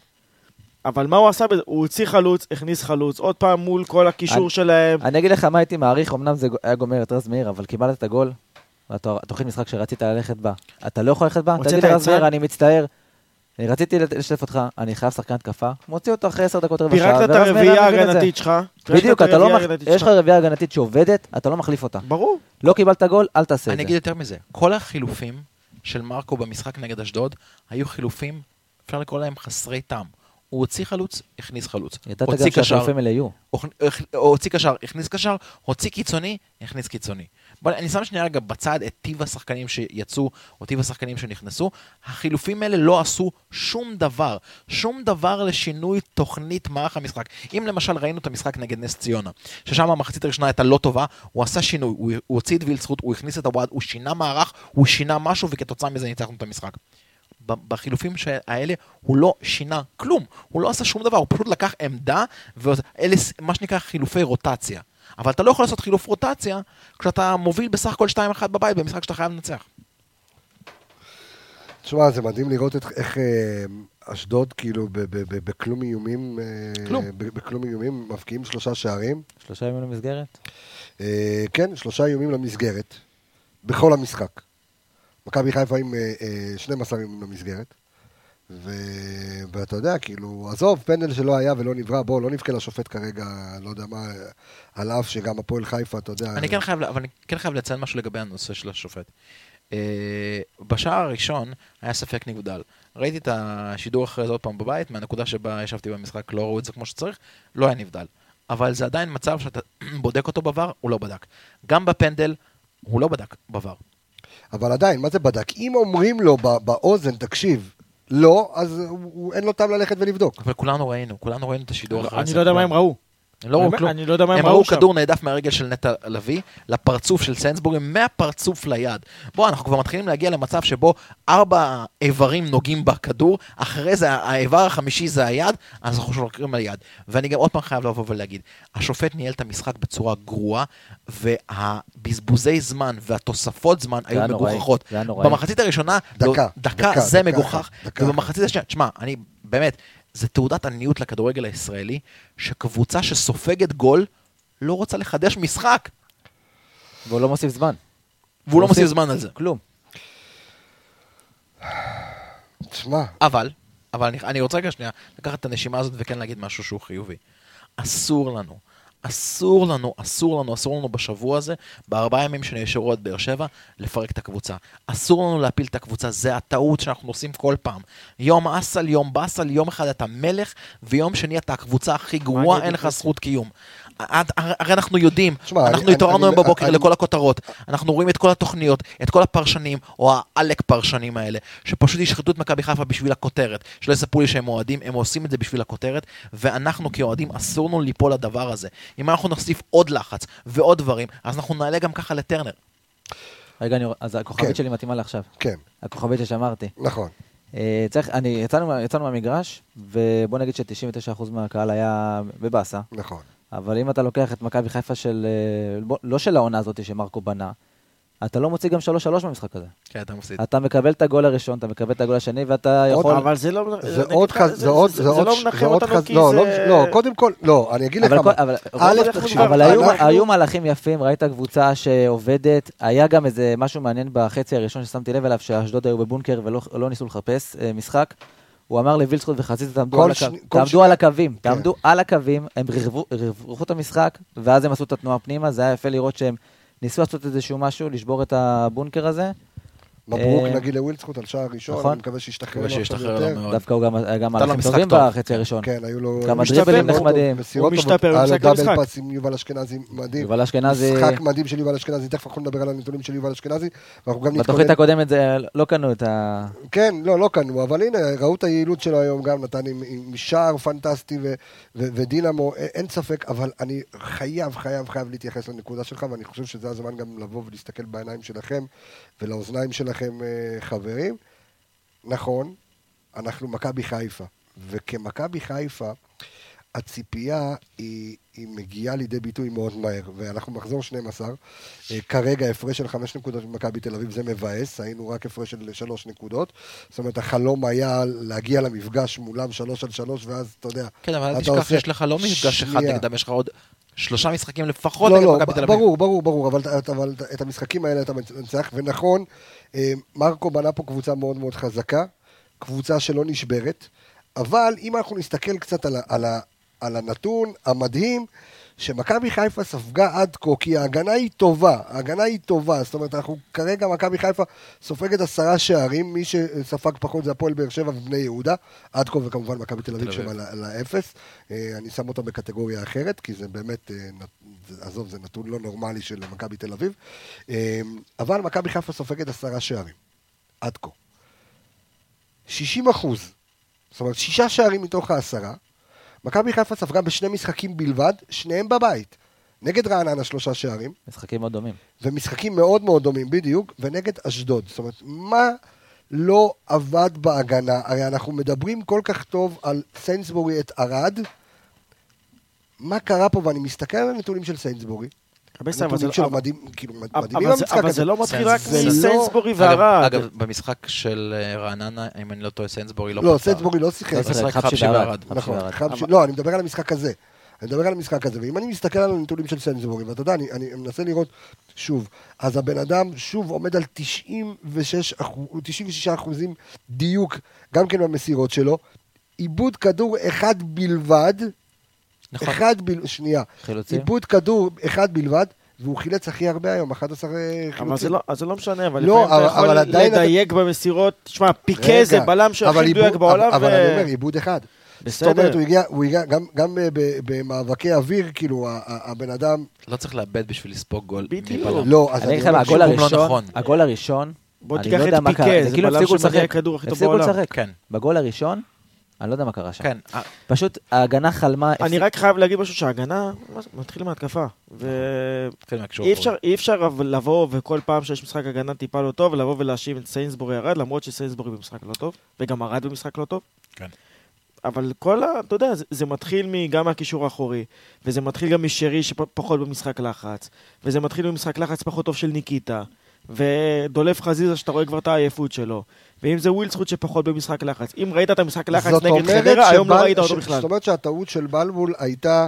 אבל מה הוא עשה בזה? הוא הוציא חלוץ, הכניס חלוץ, עוד פעם מול כל הקישור אני- שלהם. אני אגיד לך מה הייתי מעריך, אמנם זה היה גומר את רז מאיר, אבל קיבלת את הגול, והתוכנית משחק שרצית ללכת בה, אתה לא יכול ללכת בה? תגיד לרז? מאיר, אני מצטער. אני רציתי לשתף אותך, אני חייב שחקן התקפה, מוציא אותו אחרי עשר דקות רבע שעה, פירקת את הרביעייה. ההגנתית שלך. בדיוק, את אתה לא מח... יש לך. רביעייה הגנתית שעובדת, אתה לא מחליף אותה. ברור. לא קיבלת גול, אל תעשה את אני זה. אגיד יותר מזה, כל החילופים של מרקו במשחק נגד אשדוד היו חילופים, אפשר לקרוא להם חסרי טעם. הוא הוציא חלוץ, הכניס חלוץ. ידעת גם קשר, שהחילופים האלה יהיו. הוא הוציא קשר, הכניס קשר, הוציא קיצוני, הכניס קיצוני. בוא, אני שם שנייה רגע בצד את טיב השחקנים שיצאו, או טיב השחקנים שנכנסו. החילופים האלה לא עשו שום דבר, שום דבר לשינוי תוכנית מערך המשחק. אם למשל ראינו את המשחק נגד נס ציונה, ששם המחצית הראשונה הייתה לא טובה, הוא עשה שינוי, הוא, הוא הוציא את וילצחוט, הוא הכניס את הוואד, הוא שינה מערך, הוא שינה משהו, וכתוצאה מזה ניצחנו את המשחק. בחילופים האלה הוא לא שינה כלום, הוא לא עשה שום דבר, הוא פשוט לקח עמדה, ואלה מה שנקרא חילופי רוטציה. אבל אתה לא יכול לעשות חילוף רוטציה כשאתה מוביל בסך הכל 2-1 בבית במשחק שאתה חייב לנצח. תשמע, זה מדהים לראות את, איך אה, אשדוד, כאילו, ב- ב- ב- בכלום איומים, אה, כלום. ב- בכלום איומים, מבקיעים שלושה שערים. שלושה ימים למסגרת? אה, כן, שלושה איומים למסגרת, בכל המשחק. מכבי חיפה עם אה, אה, 12 איומים למסגרת. ו... ואתה יודע, כאילו, עזוב, פנדל שלא היה ולא נברא, בוא, לא נבכה לשופט כרגע, לא יודע מה, על אף שגם הפועל חיפה, אתה יודע... אני כן חייב, אבל אני כן חייב לציין משהו לגבי הנושא של השופט. אה, בשער הראשון היה ספק נבדל. ראיתי את השידור אחרי זה עוד פעם בבית, מהנקודה שבה ישבתי במשחק, לא ראו את זה כמו שצריך, לא היה נבדל. אבל זה עדיין מצב שאתה בודק אותו בVAR, הוא לא בדק. גם בפנדל, הוא לא בדק בVAR. אבל עדיין, מה זה בדק? אם אומרים לו בא- באוזן, תקשיב, לא, אז הוא, הוא, אין לו טעם ללכת ולבדוק. אבל כולנו ראינו, כולנו ראינו את השידור אחרי אני. לא יודע מה הם ראו. הם לא ראו כלום. אני לא יודע מה הם הם ראו שם. כדור נעדף מהרגל של נטע לביא לפרצוף של סנסבורי, מהפרצוף ליד. בוא, אנחנו כבר מתחילים להגיע למצב שבו ארבע איברים נוגעים בכדור, אחרי זה האיבר החמישי זה היד, אז אנחנו שולחים על יד. ואני גם עוד פעם חייב לבוא ולהגיד, השופט ניהל את המשחק בצורה גרועה, והבזבוזי זמן והתוספות זמן היו מגוחכות. זה היה נוראי. במחצית הראשונה, דקה, דקה, דקה זה דקה מגוחך, דקה ובמחצית השנייה, תשמע, אני באמת, זה תעודת עניות לכדורגל הישראלי, שקבוצה שסופגת גול לא רוצה לחדש משחק, והוא לא מוסיף זמן. והוא לא מוסיף- מוסיף זמן על זה. כלום. תשמע, אבל, אבל אני, אני רוצה רגע שנייה לקחת את הנשימה הזאת וכן להגיד משהו שהוא חיובי. אסור לנו, אסור לנו, אסור לנו, אסור לנו בשבוע הזה, בארבעה ימים שנשארו עד באר שבע, לפרק את הקבוצה. אסור לנו להפיל את הקבוצה, זה הטעות שאנחנו עושים כל פעם. יום אסל, יום באסל, יום אחד אתה מלך, ויום שני אתה הקבוצה הכי גרועה, אין לך? זכות קיום. הרי אנחנו יודעים, תשמע, אנחנו אני- התעוררנו היום בבוקר אני- לכל הכותרות, אנחנו רואים את כל התוכניות, את כל הפרשנים, או העלק פרשנים האלה, שפשוט ישחטו את מכבי חיפה בשביל הכותרת, שלא יספרו לי שהם אוהדים, הם עושים את זה בשביל הכותרת, ואנחנו כאוהדים אסור לנו ליפול לדבר הזה. אם אנחנו נוסיף עוד לחץ ועוד דברים, אז אנחנו נעלה גם ככה לטרנר. רגע, אני, אז הכוכבית כן. שלי מתאימה לעכשיו. כן, הכוכבית ששמרתי. נכון. אה, צריך, אני, יצאנו, יצאנו מהמגרש, ובוא נגיד ש-99% מהקהל היה בבאסה. נכון. אבל אם אתה לוקח את מכבי חיפה של, אה, לא של העונה הזאת שמרקו בנה, אתה לא מוציא גם 3-3 במשחק הזה. כן, אתה מפסיד. אתה מקבל את הגול הראשון, אתה מקבל את הגול השני, ואתה עוד- יכול... אבל זה לא... זה עוד חז... זה עוד... זה. לא מנחם אותנו. כי לא, זה... לא, לא, קודם כל, לא, אני אגיד לך מה. א', תקשיב, אבל היו, אנחנו- היו מהלכים יפים, ראית קבוצה שעובדת, היה גם איזה משהו מעניין בחצי הראשון ששמתי לב אליו, שאשדוד היו בבונקר ולא לא ניסו לחפש אה, משחק. הוא אמר לווילסקוט וחזית, תעמדו, על, שני- כל תעמדו שני- על הקווים, כן. תעמדו על הקווים, הם ריווחו את המשחק, ואז הם עשו את התנועה פנימה, זה היה יפה לראות שהם ניסו לעשות איזשהו משהו, לשבור את הבונקר הזה. מברוק אה, נגיד לווילדסקוט על שער ראשון, נכון. אני מקווה שישתחרר לו עכשיו יותר. דווקא הוא גם היה גם מהלכים משחק טובים טוב. בחצי הראשון. כן, היו לו... כמה משתפר, דריבלים הוא- נחמדים. מסירות הוא טובות. משתפר היה לו דאבל למשחק. פאס עם יובל אשכנזי מדהים. יובל אשכנזי, משחק מדהים של יובל אשכנזי, תכף אנחנו נדבר על הנתונים של יובל אשכנזי. ואנחנו גם בתוכנית. הקודמת זה לא קנו את ה... כן, לא, לא קנו, אבל הנה, ראו את היעילות שלו היום גם, נתן עם, שער פנטסטי ו, ו, ודינמו, א- אין ספק, אבל אני חייב, חייב, חייב להתייחס לנקודה שלך, ואני חושב שזה הזמן גם לבוא ולהסתכל בעיניים שלכם ולאוזניים שלכם, אה, חברים. נכון, אנחנו מכבי חיפה, וכמכבי חיפה, הציפייה היא, היא מגיעה לידי ביטוי מאוד מהר, ואנחנו מחזור 12, אה, כרגע הפרש של 5 נקודות ממכבי תל אביב זה מבאס, היינו רק הפרש של 3 נקודות, זאת אומרת החלום היה להגיע למפגש מולם 3 על 3, ואז אתה יודע, כן, אבל אל תשכח עושה- שיש לך לא מפגש אחד שנייה. נגדם, יש לך עוד שלושה משחקים לפחות לא, נגד לא, מכבי תל אביב. ברור, ברור, ברור, אבל, אבל את המשחקים האלה אתה מנצח, ונכון, אה, מרקו בנה פה קבוצה מאוד מאוד חזקה, קבוצה שלא נשברת, אבל אם אנחנו נסתכל קצת על, על, על הנתון המדהים, שמכבי חיפה ספגה עד כה, כי ההגנה היא טובה, ההגנה היא טובה, זאת אומרת, אנחנו כרגע, מכבי חיפה סופגת עשרה שערים, מי שספג פחות זה הפועל באר שבע ובני יהודה, עד כה וכמובן מכבי תל אביב. שם על לאפס, אה, אני שם אותה בקטגוריה אחרת, כי זה באמת, אה, עזוב, זה נתון לא נורמלי של מכבי תל אביב, אה, אבל מכבי חיפה סופגת עשרה שערים, עד כה. 60 אחוז, זאת אומרת, שישה שערים מתוך העשרה, מכבי חיפה ספגה בשני משחקים בלבד, שניהם בבית. נגד רעננה שלושה שערים, משחקים מאוד דומים. ומשחקים מאוד מאוד דומים בדיוק, ונגד אשדוד. זאת אומרת, מה לא עבד בהגנה? הרי אנחנו מדברים כל כך טוב על סיינסבורי את ערד. מה קרה פה, ואני מסתכל על הנתונים של סיינסבורי, אבל זה הנתונים לא- שלו אבל- מדהים, כאילו, אבל מדהימים זה- במשחק אבל הזה. זה לא מתחיל רק זה לא- מסיינסבורי אגב, וערד. אגב, במשחק של אה, רעננה, אם אני לא טועה, סיינסבורי לא לא, פתח. סיינסבורי לא שיחק. לא שיחק שיחק, חבשי. חבשי נכון, אבל- לא, אני מדבר על המשחק הזה. אני מדבר על המשחק הזה, ואם אני מסתכל על הנתונים של סיינסבורי, ואתה יודע, אני, אני מנסה לראות שוב, אז הבן אדם שוב עומד על 96, אחוז- 96 אחוזים דיוק, גם כן במסירות שלו, עיבוד כדור אחד בלבד, נכון. אחד בלבד, שנייה, חילוצים? עיבוד כדור אחד בלבד, והוא חילץ הכי הרבה היום, 11 חילוצים. אבל זה לא, אז זה לא משנה, אבל לא, לפעמים אתה אבל- אבל יכול עדיין אתה- לדייק במסירות. תשמע, פיקה רגע, זה בלם שהכי אבל מדויק בעולם, אבל, ו- אבל אני אומר, עיבוד אחד. זאת אומרת, בסדר. הוא הגיע, הוא הגיע גם, גם אה, ב- במאבקי אוויר, כאילו, הבן אדם... לא צריך לאבד בשביל לספוג גול בדיוק. לא, אז אני אגיד לך, אומר, הגול שיקום לא הראשון, נכון. הגול הראשון, בוא אני תיקח לא יודע את מה קרה, פיקה, זה זה כאילו בלם הפסיקו שמגיע לשחק. כדור הכי טוב הפסיקו בעולם. לשחק. כן, בגול הראשון, אני לא יודע מה קרה שם. כן. אה, פשוט ההגנה חלמה... אני רק חייב להגיד משהו שההגנה, מתחיל מהתקפה. ואי מהקישור אפשר, אי אפשר אבל לבוא וכל פעם שיש משחק הגנה טיפה לא טוב, לבוא ולהאשים את סיינסבורי ירד, למרות שסיינסבורי במשחק לא טוב, וגם ארד במשחק לא טוב. כן. אבל כל ה... אתה יודע, זה, זה מתחיל גם מהקישור האחורי, וזה מתחיל גם משרי שפחות במשחק לחץ, וזה מתחיל ממשחק לחץ פחות טוב של ניקיטה, ודולף חזיזה שאתה רואה כבר את העייפות שלו, ואם זה ווילדסחוט שפחות במשחק לחץ. אם ראית את המשחק לחץ נגד חדרה, היום לא ראית אותו בכלל. זאת אומרת שהטעות של בלבול הייתה,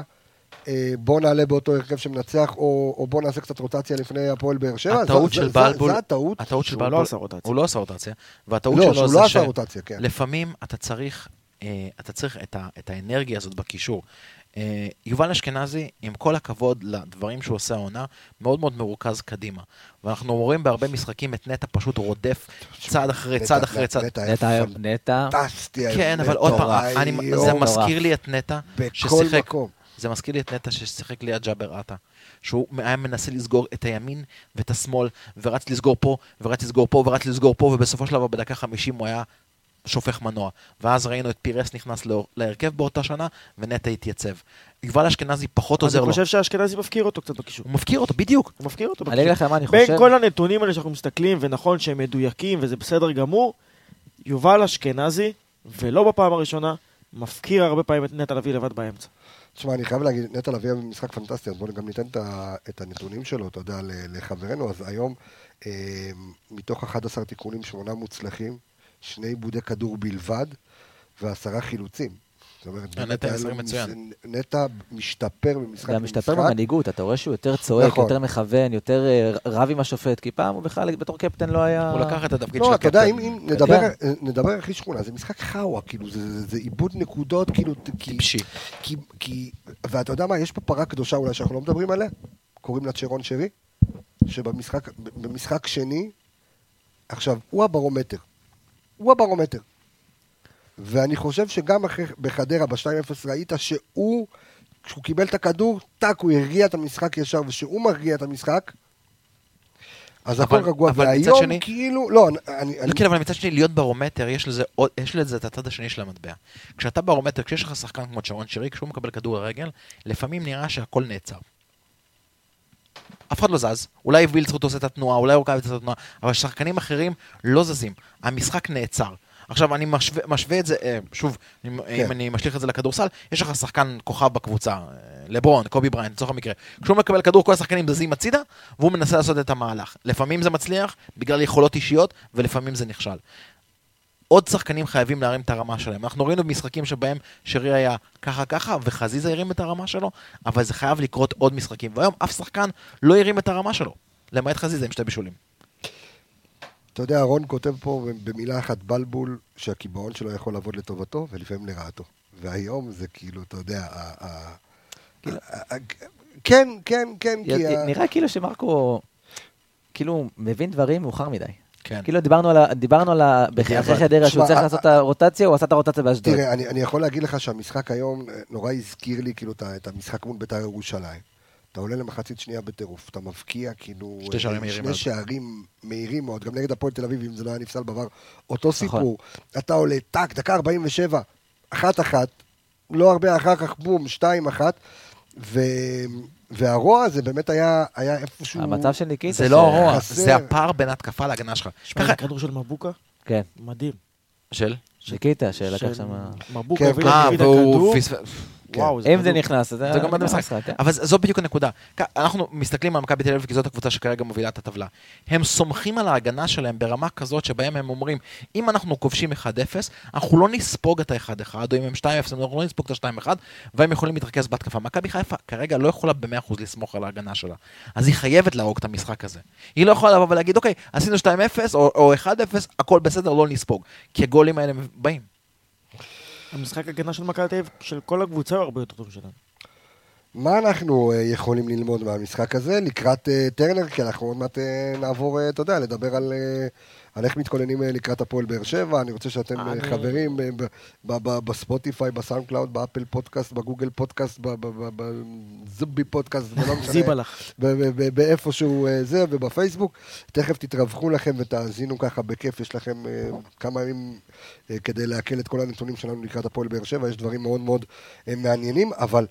אה, בוא נעלה באותו הרכב שמנצח, או או בוא נעשה קצת רוטציה לפני הפועל באר שבע. הטעות של בלבול- זה הטעות. הטעות של לא בלבול, עשה רוטציה. הוא לא עשה רוטציה, והטעות לא, שלו לא. עשה רוטציה, כן. לפעמים אתה צריך אה, אתה צריך את, ה, את האנרגיה הזאת בקישור. אה, יובל אשכנזי, עם כל הכבוד לדברים שהוא עושה העונה, מאוד מאוד מרוכז קדימה. ואנחנו רואים בהרבה משחקים את נטע פשוט רודף צעד אחרי צעד אחרי צעד. נטע היום, נטע, פנטסטי היום. כן, אבל עוד פעם, זה. מזכיר לי את נטע, ששיחק. זה מזכיר לי את נטע ששיחק ליד ג'אבר עטה. שהוא היה מנסה לסגור את הימין ואת השמאל, ורץ לסגור פה, ורץ לסגור פה, ורץ לסגור פה, ובסופו של דבר בדקה 50 הוא היה שופך מנוע. ואז ראינו את פירס נכנס להרכב באותה שנה, ונטע התייצב. יובל אשכנזי פחות עוזר אני לו. חושב שאשכנזי מפקיר אותו קצת בקישור. הוא מפקיר אותו, בדיוק. הוא מפקיר אותו אני בקישור. אגיד לכם מה אני בין חושב. כל הנתונים האלה שאנחנו מסתכלים, ונכון שהם מדויקים וזה בסדר גמור, יובל אשכנזי, ולא בפעם הראשונה, מפקיר הרבה פעמים את נטע לביא לבד באמצע. תשמע, אני חייב להגיד, נטע לביא היה במשחק פנטסטי, אז בואו גם ניתן את הנתונים שלו, אתה יודע, ל- לחברינו. אז היום, אה, מתוך 11 תיקונים, שמונה מוצלחים, שני עיבודי כדור בלבד, ועשרה חילוצים. זאת אומרת, נטע באמת היה משחק מצוין. נטע משתפר ממשחק גם משתפר למשחק. במנהיגות, אתה רואה שהוא יותר צועק, נכון. יותר מכוון, יותר אה, רב עם השופט, כי פעם הוא בכלל בתור קפטן לא היה... הוא לקח את התפקיד לא, של אתה יודע, הקפטן. אם אם נדבר- כן. אה, נדבר הכי שכונה, זה משחק חאווה, כאילו, זה- זה זה עיבוד נקודות, כאילו, כי- טיפשי. כי, כי, ואתה יודע מה, יש פה פרה קדושה אולי שאנחנו לא מדברים עליה, קוראים לה צ'רון שרי, שבמשחק במשחק שני, עכשיו, הוא הברומטר. הוא הברומטר. ואני חושב שגם אחרי, בחדרה, ב-2-0, ראית שהוא, כשהוא קיבל את הכדור, טאק, הוא הרגיע את המשחק ישר, וכשהוא מרגיע את המשחק, אז הכל רגוע. אבל והיום, שני- כאילו, לא, אני... לא, אני כן, אבל מצד שני, להיות ברומטר, יש לזה, יש לזה את הצד השני של המטבע. כשאתה ברומטר, כשיש לך שחקן כמו שרון שרי, כשהוא מקבל כדור לרגל, לפעמים נראה שהכל נעצר. אף אחד לא זז, אולי וילצרוט עושה את התנועה, אולי רוקאביץ עושה את התנועה, אבל שחקנים אחרים לא זזים. המשחק נעצר. עכשיו, אני משווה, משווה את זה, אה, שוב, כן. אם אני משליך את זה לכדורסל, יש לך שחקן כוכב בקבוצה, אה, לברון, קובי בריינט, לצורך המקרה. כשהוא מקבל כדור, כל השחקנים זזים הצידה, והוא מנסה לעשות את המהלך. לפעמים זה מצליח, בגלל יכולות אישיות, ולפעמים זה נכשל. עוד שחקנים חייבים להרים את הרמה שלהם. אנחנו ראינו במשחקים שבהם שרי היה ככה ככה, וחזיזה הרים את הרמה שלו, אבל זה חייב לקרות עוד משחקים. והיום אף שחקן לא הרים את הרמה שלו, למעט חזיזה עם שתי בישולים. אתה יודע, רון כותב פה במילה אחת בלבול, שהקיבעון שלו יכול לעבוד לטובתו ולפעמים לרעתו. והיום זה כאילו, אתה יודע, ה- כן, כן, כן, כי... נראה כאילו שמרקו, כאילו, מבין דברים מאוחר מדי. כן. כאילו דיברנו על ה... דיברנו על ה... אחרי חדרה שהוא צריך לעשות את הרוטציה, הוא עשה את הרוטציה באשדוד. תראה, אני, אני יכול להגיד לך שהמשחק היום אה, נורא הזכיר לי כאילו את המשחק מול בית"ר ירושלים. אתה עולה למחצית שנייה בטירוף, אתה מבקיע כאילו... שתי שערים אה, מהירים שני מאוד. שערים מהירים מאוד, גם נגד הפועל תל אביב, אם זה לא היה נפסל בעבר, אותו נכון. סיפור. אתה עולה, טאק, דקה 47, אחת אחת, לא הרבה אחר כך, בום, שתיים אחת, ו... והרוע הזה באמת היה, היה איפשהו... המצב של ניקיטה. זה ש- לא הרוע, חסר. זה הפער בין התקפה להגנה שלך. שמע, ככה... זה כדור של מבוקה, כן, מדהים. של? ניקיטה שלקח של שם... מבוקה כן, הביא כן. אה, הביא את והוא הכדור. פספס... וואו, אם זה. נכנס, זה גם עד המשחק. כן. אבל זו בדיוק הנקודה. אנחנו מסתכלים על מכבי תל אביב כי זאת הקבוצה שכרגע מובילה את הטבלה. הם סומכים על ההגנה שלהם ברמה כזאת שבהם הם אומרים, אם אנחנו כובשים 1-0, אנחנו לא נספוג את ה-1-1, או אם הם 2-0, אנחנו לא נספוג את ה-2-1, והם יכולים להתרכז בהתקפה. מכבי חיפה כרגע לא יכולה ב-100% לסמוך על ההגנה שלה. אז היא חייבת להרוג את המשחק הזה. היא לא יכולה לבוא ולהגיד, אוקיי, עשינו 2-0 או, או 1-0, הכל בסדר, לא נספוג. כי הגולים האלה באים. המשחק הגנה של מכבי תל אביב, של כל הקבוצה הוא הרבה יותר טוב שלנו. מה אנחנו אה, יכולים ללמוד מהמשחק הזה לקראת אה, טרנר? כי אנחנו עוד מעט אה, נעבור, אתה יודע, לדבר על, על איך מתכוננים אה, לקראת הפועל באר שבע. אני רוצה שאתם אה, אני- חברים אה, בספוטיפיי, בסאונד קלאוד, באפל פודקאסט, בגוגל פודקאסט, בזובי פודקאסט, ולא משנה. זיבלח. ב- ב- באיפשהו זה, ובפייסבוק. תכף תתרווחו לכם ותאזינו ככה בכיף, יש לכם כמה ימים כדי לעכל את כל הנתונים שלנו לקראת הפועל באר שבע, יש דברים מאוד מאוד מעניינים, אבל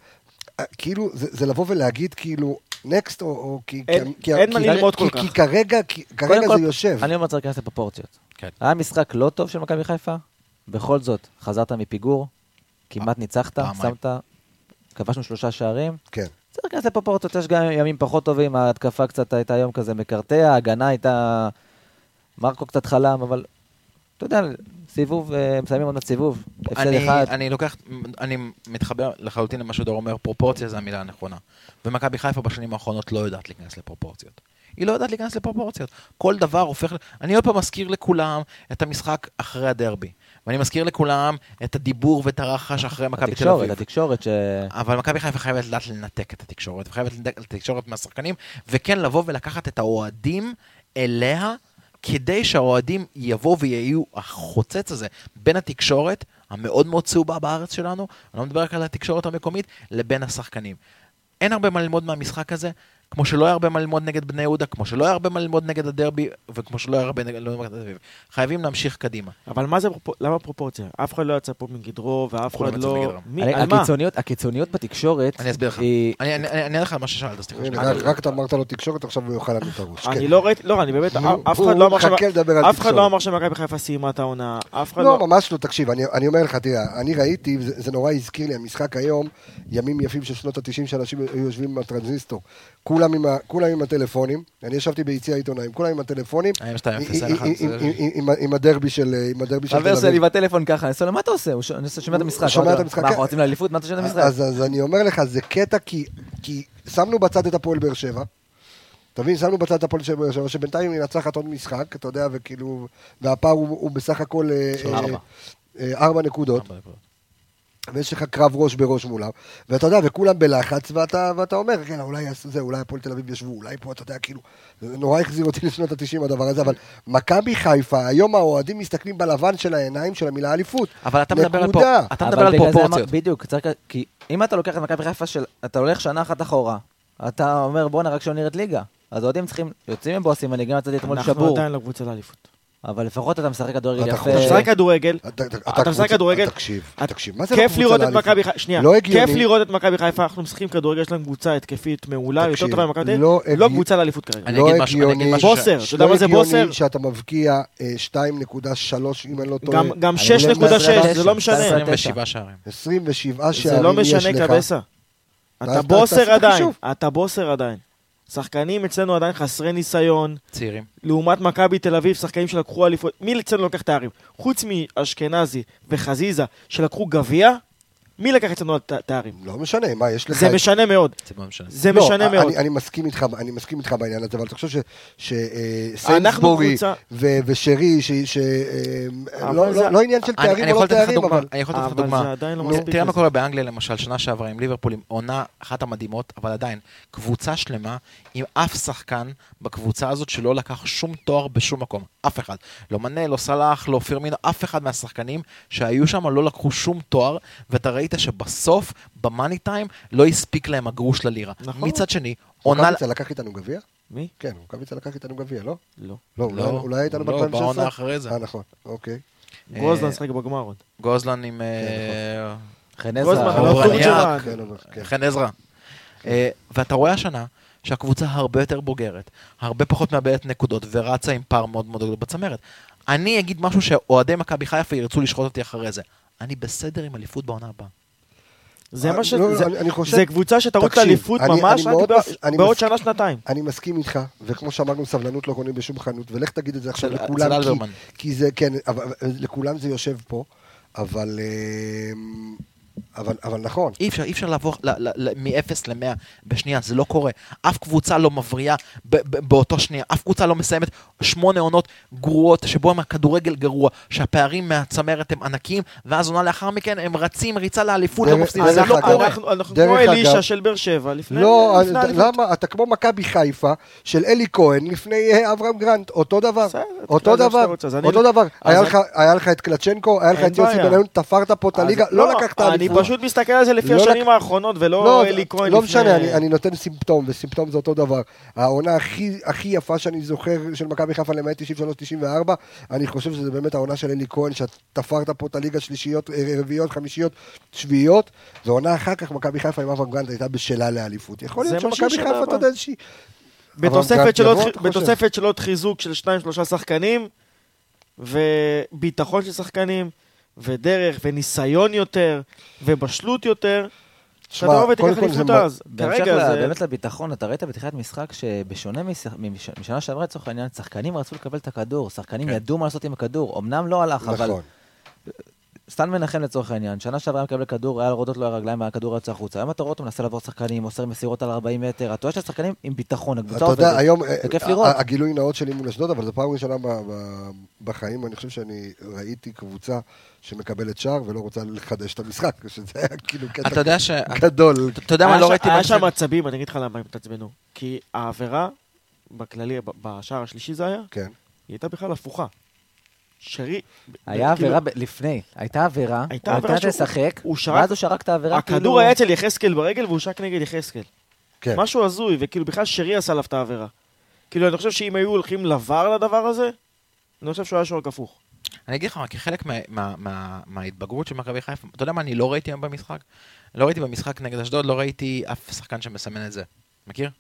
כאילו, זה, זה לבוא ולהגיד כאילו, נקסט, או, או כי... אין- כי, אין כי, מה ללמוד כי, כל כי כך. כרגע, כי, כרגע קודם זה כל, יושב. אני אומר צריך להיכנס לפרופורציות. כן. היה משחק לא טוב של מכבי חיפה, בכל זאת, חזרת מפיגור, כמעט ניצחת. שמת, כבשנו שלושה שערים. כן. צריך להיכנס לפרופורציות, יש גם ימים פחות טובים, ההתקפה קצת הייתה יום כזה מקרטע, ההגנה הייתה... מרקו קצת חלם, אבל אתה יודע, סיבוב, אה, מסיימים עונת סיבוב, הפסד אחד. אני לוקח, אני מתחבר לחלוטין למה שדור אומר, פרופורציה זה המילה הנכונה. ומכבי חיפה בשנים האחרונות לא יודעת להיכנס לפרופורציות. היא לא יודעת להיכנס לפרופורציות. כל דבר הופך... אני עוד פעם מזכיר לכולם את המשחק אחרי הדרבי. ואני מזכיר לכולם את הדיבור ואת הרחש אחרי מכבי תל אביב. התקשורת ש... אבל מכבי חיפה חייבת לדעת לנתק את התקשורת, וחייבת לנתק את התקשורת מהשחקנים, וכן לבוא ולקחת את האוהדים אליה, כדי שהאוהדים יבואו ויהיו החוצץ הזה בין התקשורת, המאוד מאוד צהובה בארץ שלנו, אני לא מדבר רק על התקשורת המקומית, לבין השחקנים. אין הרבה מה ללמוד מהמשחק הזה, כמו שלא היה הרבה מה ללמוד נגד בני יהודה, כמו שלא היה הרבה מה ללמוד נגד הדרבי, וכמו שלא היה הרבה נגד לא נגד אביב. חייבים להמשיך קדימה. אבל מה זה, למה פרופורציה? אף אחד לא יצא פה מגדרו, ואף אחד לא... מה? הקיצוניות, בתקשורת, אני אסביר לך. היא... אני אענה לך על מה ששאלת, סליחה. רק- אתה אמרת לו תקשורת, עכשיו הוא יאכל לנו את הראש. כן. אני לא ראיתי, לא, אני באמת, הוא- אף אחד לא אמר מחכה שמ- לדבר על אף אחד. לא אמר שמכבי חיפה סיימה את העונה, אף אחד לא, לא... ממש לא, תקשיב, אני, אומר לך, תראה, אני ראיתי, זה נורא הזכיר לי, המשחק היום, ימים יפים של שנות ה-90 שאנשים היו יושבים עם הטרנזיסטור, כולם עם, ה, כולם עם הטלפונים, אני ישבתי ביציע העיתונאים, כולם עם הטלפונים, 2-0, עם- הדרבי של עם הדרבי של חבר תל שלי אביב. בטלפון ככה, אני לו, מה אתה עושה? אני שומע את המשחק. שומע את המשחק, מה, כן. אנחנו רצים לאליפות? מה אתה שומע את המשחק? אז, אני אומר לך, זה קטע כי, שמנו בצד את הפועל באר שבע, אתה מבין? שמנו בצד את הפועל של באר שבע, שבינתיים היא מנצחת עוד משחק, אתה יודע, וכאילו, והפער הוא, הוא בסך הכל אה, ארבע. אה, אה, ארבע נקודות. ויש לך קרב ראש בראש מולם, ואתה יודע, וכולם בלחץ, ואתה, ואתה אומר, כן, אולי יעשו זה, אולי הפועל תל אביב ישבו, אולי פה, אתה יודע, כאילו, זה נורא החזיר אותי לשנות ה-90 הדבר הזה, אבל מכבי חיפה, היום האוהדים מסתכלים בלבן של העיניים של המילה אליפות. אבל אתה מדבר על. פור- אתה אבל מדבר על פרופורציות. אמר- בדיוק, צריך... כי אם אתה לוקח את מכבי חיפה של... אתה הולך שנה אחת אחורה, אתה אומר בואנה רק שלא נראית ליגה. אז האוהדים צריכים, יוצאים עם בוסים, אני גם יצאתי אתמול אנחנו שבור, עדיין לא קבוצה לאליפות. אבל לפחות אתה משחק כדורגל יפה. אתה משחק כדורגל, אתה- משחק כדורגל, תקשיב, תקשיב, מה זה לא כיף קבוצה לראות את לאליפות? מכבי חיפה, שנייה, לא הגיוני. כיף לראות את מכבי חיפה, אנחנו משחקים כדורגל, יש להם קבוצה התקפית מעולה, יותר טובה ממכבי אביב, לא לא קבוצה לאליפות כרגע. לא הגיוני- בוסר, אתה יודע מה זה לא בוסר? הגיוני שאתה מבקיע אה, 2.3, אם אני לא טועה, גם- גם אני 6.6, לא- זה לא משנה. 27 שערים. 27 שערים זה לא יש משנה לך. קבסה. אתה את בוסר עדיין. אתה בוסר עדיין. שחקנים אצלנו עדיין חסרי ניסיון, צעירים. לעומת מכבי תל אביב, שחקנים שלקחו אליפות. מי אצלנו לוקח תארים? חוץ מאשכנזי וחזיזה, שלקחו גגביע, מי לקח אצלנו את התארים? לא משנה, מה, יש לך... זה משנה מאוד. זה לא משנה. זה לא, משנה מאוד. אני מסכים איתך, אני מסכים איתך בעניין הזה, אבל אתה חושב שסיינסבורי קבוצה- ושרי, ש... ש- אה, לא- זה- לא לא עניין של תארים או לא תארים, אבל... אני יכול לתת לך דוגמה. תראה מה. קורה באנגליה למשל, שנה שעברה עם ליברפול, עם עונה אחת המדהימות, אבל עדיין, קבוצה שלמה עם אף שחקן בקבוצה הזאת שלא לקח שום תואר בשום מקום. אף אחד. לא מנה, לא סלאח, לא פירמינו, אף אחד מהשחקנים שהיו שם לא לקחו שום תואר, ואתה ראית שבסוף, במאני טיים, לא הספיק להם הגרוש ללירה. נכון. מצד שני, עונה... רוקאביצה לקח איתנו גביע? מי? כן, רוקאביצה לקח איתנו גביע, לא? לא. לא, אולי- לא, אולי הייתנו לא, ב-2016? בעונה אחרי זה. אה, נכון, אוקיי. אה, גוזלן שחק בגמר עוד. גוזלן עם... כן, אה, חן גוזמן, עזרא, לא אורניאק. תורג'מן. כן, כן. חן עזרא. אה, ואתה רואה השנה שהקבוצה הרבה יותר בוגרת, הרבה פחות מאבדת נקודות, ורצה עם פער מאוד מאוד גדול בצמרת. אני אגיד משהו שאוהדי מכבי חיפה ירצו לשחוט אותי אחרי זה. אני בסדר עם אליפות בעונה הבאה. זה מה ש... לא, זה- אני- אני חושב- זה קבוצה שתרוץ לאליפות ממש אני רק אני בעוד מס- שנה-שנתיים. אני מסכים איתך, וכמו שאמרנו, סבלנות לא קונים בשום חנות, ולך תגיד את זה עכשיו לכולם, כי-. כי זה, כן, אבל, לכולם זה יושב פה, אבל, אמ, אבל, אבל נכון. אי אפשר, אי אפשר לעבור ל- ל- ל- מ-0 ל-100 בשנייה, זה לא קורה. אף קבוצה לא מבריאה ב- ב- באותו שנייה, אף קבוצה לא מסיימת שמונה עונות גרועות, שבו הם הכדורגל גרוע, שהפערים מהצמרת הם ענקיים, ואז עונה לאחר מכן הם רצים ריצה לאליפות, דרך- לא מפסידים, זה לא אגב- קורה. אנחנו כמו אגב- אלישע של באר שבע, לפני לא, לפני האליפות. למה? אתה כמו מכבי חיפה של אלי כהן לפני אה, אברהם גרנט, אותו דבר. בסדר, אותו דבר, רוצה, אני- אותו דבר. היה אני- לך- היה לך את קלצ'נקו, היה לך את יוסי. בניון, תפרת פה את הליגה, לא לקחת אני אליפות. פשוט מסתכל על זה לפי לא השנים האחרונות, ולא לא, אלי כהן לא. משנה, אני, אני נותן סימפטום, וסימפטום זה אותו דבר. העונה הכי, יפה שאני זוכר של מכבי חיפה למעט 93-94, אני חושב שזה באמת העונה של אלי כהן, שתפרת פה את הליגה שלישיות, אה, רביעיות, חמישיות, שביעיות, ועונה אחר כך מכבי חיפה עם אברהם גרנט הייתה בשלה לאליפות. יכול להיות שמכבי חיפה, אתה יודע, איזושהי... בתוספת של עוד חיזוק של שניים שלושה שחקנים, וביטחון של שחקנים, ודרך, וניסיון יותר, ובשלות יותר, שמע, ותיקח קודם כל זה אליפות אז. בהמשך כרגע זה... באמת לביטחון, אתה ראית בתחילת משחק שבשונה מש- מש- משנה שעברה לצורך העניין, שחקנים רצו לקבל את הכדור, שחקנים כן. ידעו מה לעשות עם הכדור, אמנם לא הלך, אבל נכון. סטן מנחם לצורך העניין, שנה שעברה מקבל כדור, היה רודות לו הרגליים והכדור יוצא החוצה. היום אתה רואה אותו מנסה לעבור שחקנים, מוסר מסירות על 40 מטר, אתה רואה שהשחקנים עם ביטחון, הקבוצה אתה עובדת. יודע, היום, אה, לראות. ה- הגילוי נאות שלי מול אשדוד, אבל זו פעם ראשונה בחיים, אני חושב שאני ראיתי קבוצה שמקבלת שער ולא רוצה לחדש את המשחק, שזה היה כאילו אתה קטע יודע ש... גדול. אתה יודע מה לא ראיתי... היה? שם עצבים, אני אגיד לך למה הם התעצבנו. כי העבירה, בכללי, בשער השלישי זה היה, כן. היא הייתה בכלל הפוכה. שרי... היה כאילו, עבירה, ב- לפני, הייתה עבירה, הייתה הוא נתן לשחק, הוא שרק- ואז הוא שרק את העבירה, כאילו... הכדור היה אצל יחזקאל ברגל והוא שק נגד יחזקאל. כן. משהו הזוי, וכאילו בכלל שרי עשה עליו את העבירה. כאילו, אני חושב שאם היו הולכים לבר לדבר הזה, אני חושב שהוא היה שורק הפוך. אני אגיד לך מה, כחלק מה- מה- מה- מההתבגרות של מכבי חיפה, אתה יודע מה אני לא ראיתי היום במשחק? לא ראיתי במשחק נגד אשדוד, לא ראיתי אף שחקן שמסמן את זה. מכיר?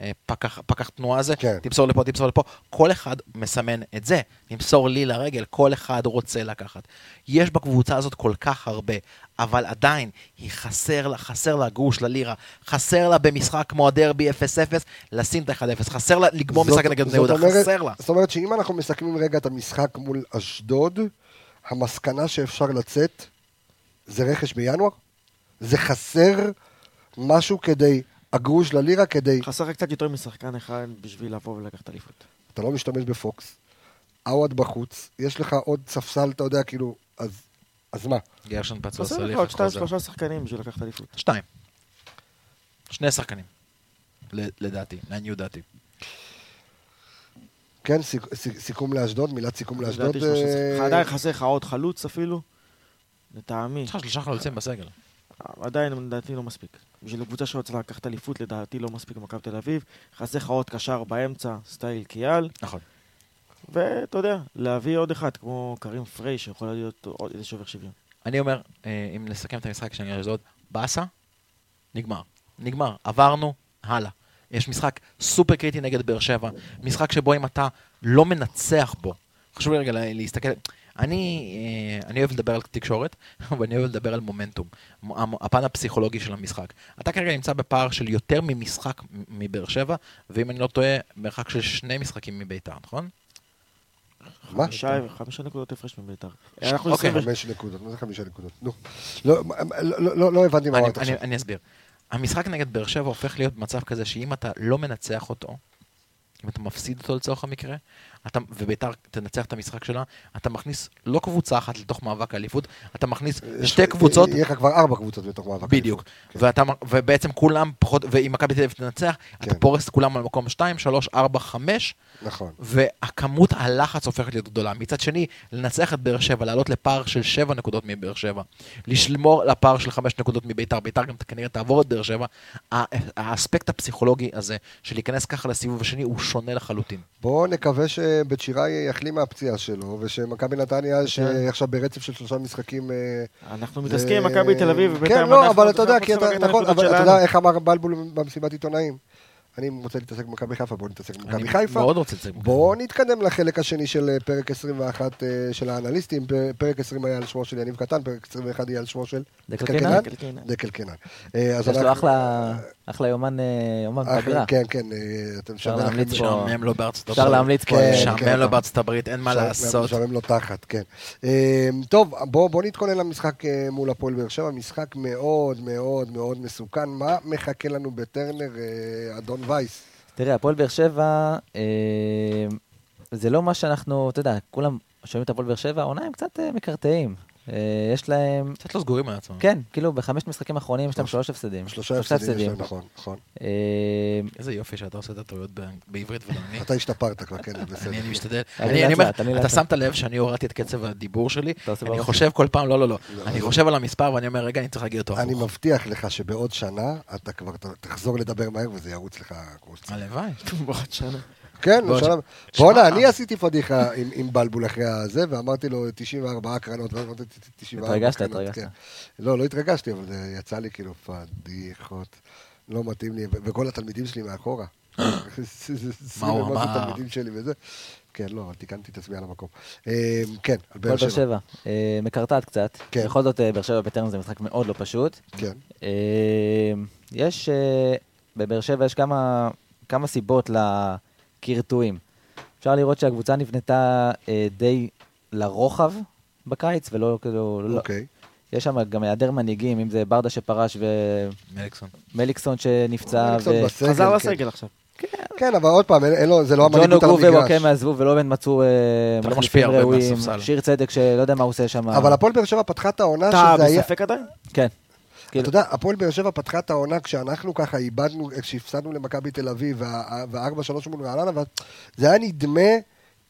הפקח פקח תנועה הזה, כן. תמסור לפה, תמסור לפה. כל אחד מסמן את זה. תמסור לי לרגל, כל אחד רוצה לקחת. יש בקבוצה הזאת כל כך הרבה, אבל עדיין, היא חסר לה, חסר לה גוש ללירה, חסר לה במשחק כמו הדרבי 0-0, לשים את ה-1-0, חסר לה לגמור משחק נגד בני יהודה, חסר לה. זאת אומרת שאם אנחנו מסכמים רגע את המשחק מול אשדוד, המסקנה שאפשר לצאת זה רכש בינואר? זה חסר משהו כדי, הגרוש ללירה כדי, חסר לך קצת יותר משחקן אחד בשביל לבוא ולקחת אליפות. אתה לא משתמש בפוקס, עווד בחוץ, יש לך עוד ספסל, אתה יודע, כאילו, אז, אז מה? גרשון פצוע חסר לך סליחה, עוד שתיים חוזר. שלושה שחקנים בשביל לקחת אליפות. שתיים. שני שחקנים. ל- לדעתי, לעניות דעתי. כן, סיכ, סיכ, סיכום לאשדוד, מילת סיכום לאשדוד. שלושה אה. עדיין חסר לך עוד חלוץ אפילו, לטעמי. יש לך שלושה חלוצים בסגל. עדיין לדעתי לא מספיק. בשביל קבוצה שרוצה לקחת אליפות לדעתי לא מספיק במכבי תל אביב. חסר לך עוד קשר באמצע, סטייל קיאל. נכון. ואתה יודע, להביא עוד אחד כמו קרים פריי שיכול להיות עוד איזה שובר שוויון. אני אומר, אה, אם נסכם את המשחק של אשדוד, באסה, נגמר. נגמר. עברנו, הלאה. יש משחק סופר קריטי נגד באר שבע, משחק שבו אם אתה לא מנצח בו, חשוב לי רגע לה- להסתכל, אני, אה, אני אוהב לדבר על תקשורת, ואני אוהב לדבר על מומנטום, הפן הפסיכולוגי של המשחק. אתה כרגע נמצא בפער של יותר ממשחק מבאר שבע, ואם אני לא טועה, מרחק של שני משחקים מביתר, נכון? מה? חמישה, חמישה נקודות הפרש מביתר. אנחנו אוקיי, 20 חמש נקודות, מה זה חמישה נקודות? נו. לא, לא, לא, לא הבנתי מה אני, אמרת עכשיו. אני אסביר. המשחק נגד באר שבע הופך להיות מצב כזה שאם אתה לא מנצח אותו, אם אתה מפסיד אותו לצורך המקרה, אתה, וביתר תנצח את המשחק שלה, אתה מכניס לא קבוצה אחת לתוך מאבק האליפות, אתה מכניס שתי קבוצות, יהיה לך כבר ארבע קבוצות בתוך מאבק. בדיוק, כן. ואתה, ובעצם כולם פחות, ואם מכבי תל אביב תנצח, כן. אתה פורס את כולם על מקום 2, 3, 4, 5, נכון. והכמות הלחץ הופכת להיות גדולה. מצד שני, לנצח את באר שבע, לעלות לפער של 7 נקודות מבאר שבע, לשמור לפער של 5 נקודות מביתר, ביתר גם כנראה תעבור את באר שבע, האספקט הפסיכולוגי הזה של להיכנס ככה לסיבוב השני הוא שונה לחלוטין. בואו נקווה שבית שיראי יחלים מהפציעה שלו, ושמכבי נתניה, שעכשיו ברצף של שלושה משחקים... אה, אנחנו מתעסקים עם מכבי תל אביב, כן, לא, אבל אתה יודע, כי אתה, נכון, אבל אתה. יודע איך אמר בלבול במסיבת עיתונאים? אני רוצה להתעסק במכבי חיפה, בואו נתעסק במכבי אני חיפה. מאוד רוצה לצאת. בואו נתקדם לחלק השני של אה, פרק 21 אה, של האנליסטים. פרק 20 היה על שמו של יניב קטן, פרק 21 יהיה על שמו של דקל קינן? דקל אז יש לו אחלה, אחלה יומן, אה, יומן פגרה. כן, כן, אה, אתם אפשר שווה לכם- להמליץ פה. משעמם לו בארצות אפשר הברית. להמליץ פה. כן, משעמם כן. לו בארצות הברית, אין מה לעשות. משעמם לו תחת, כן. אה, טוב, בואו בוא נתכונן למשחק מול הפועל באר שבע, משחק מאוד מאוד מאוד מסוכן. מה מחכה לנו בטרנר, אדון וייס? תראה, הפועל באר שבע, זה לא מה שאנחנו, אתה יודע, כולם שומעים את הפועל באר שבע, העונה הם קצת מקרטעים. אה, יש להם, קצת לא סגורים על עצמם. כן, כאילו בחמשת משחקים האחרונים יש להם שלוש- הפסדים. שלושה הפסדים יש להם, נכון, נכון. אה, איזה יופי שאתה עושה את הטעויות בעברית ולא. אתה השתפרת כבר, כן, בסדר. אני משתדל. אני אומר, אתה. שמת לב שאני הורדתי את קצב הדיבור שלי, אני. חושב כל פעם, לא, לא, לא. לא, אני לא. חושב על המספר ואני אומר, רגע, אני צריך להגיד אותו אני. מבטיח לך שבעוד שנה אתה כבר תחזור לדבר מהר וזה ירוץ לך כמו שצריך. הלוואי. בעוד שנה. כן, בואנה, שמע. אני עשיתי פדיחה עם- עם בלבול אחרי הזה, ואמרתי לו 94 קרנות, ואז אמרתי 94 התרגשת, קרנות. התרגשת. כן. לא, לא התרגשתי, אבל זה יצא לי כאילו פדיחות. לא מתאים לי, וכל התלמידים שלי מאחורה. מה הוא אמר? תלמידים שלי וזה. כן, לא, תיקנתי את עצמי על המקום. אה, כן, על באר הפועל באר שבע. שבע, אה, מקרטעת קצת. כן. בכל זאת, אה, באר שבע בטרם זה משחק מאוד לא פשוט. כן, אה, יש, אה, בבאר שבע יש כמה, סיבות לקרטועים. אפשר לראות שהקבוצה נבנתה אה, די לרוחב בקיץ, ולא כאילו... לא- אוקיי. יש שם גם היעדר מנהיגים, אם זה ברדה שפרש מליקסון. ומליקסון שנפצע, מליקסון ו... בסגל, חזר כן. לסגל עכשיו. כן, אבל עוד פעם, אין- אין לו- זה לא ג'ון המנהיגות על אוגו המגרש. ווואקם עזבו ולא באמת מצאו אה, אתה לא מחליפים ראויים. שיר צדק שלא יודע מה הוא עושה שם. אבל הפועל באר שבע פתחה את העונה אתה שזה היה... בספק עדיין? כן. אתה כאילו, יודע, הפועל באר שבע פתחה את העונה כשאנחנו ככה איבדנו, כשהפסדנו למכבי תל אביב, והארבע שלוש מול רעננה, וזה היה נדמה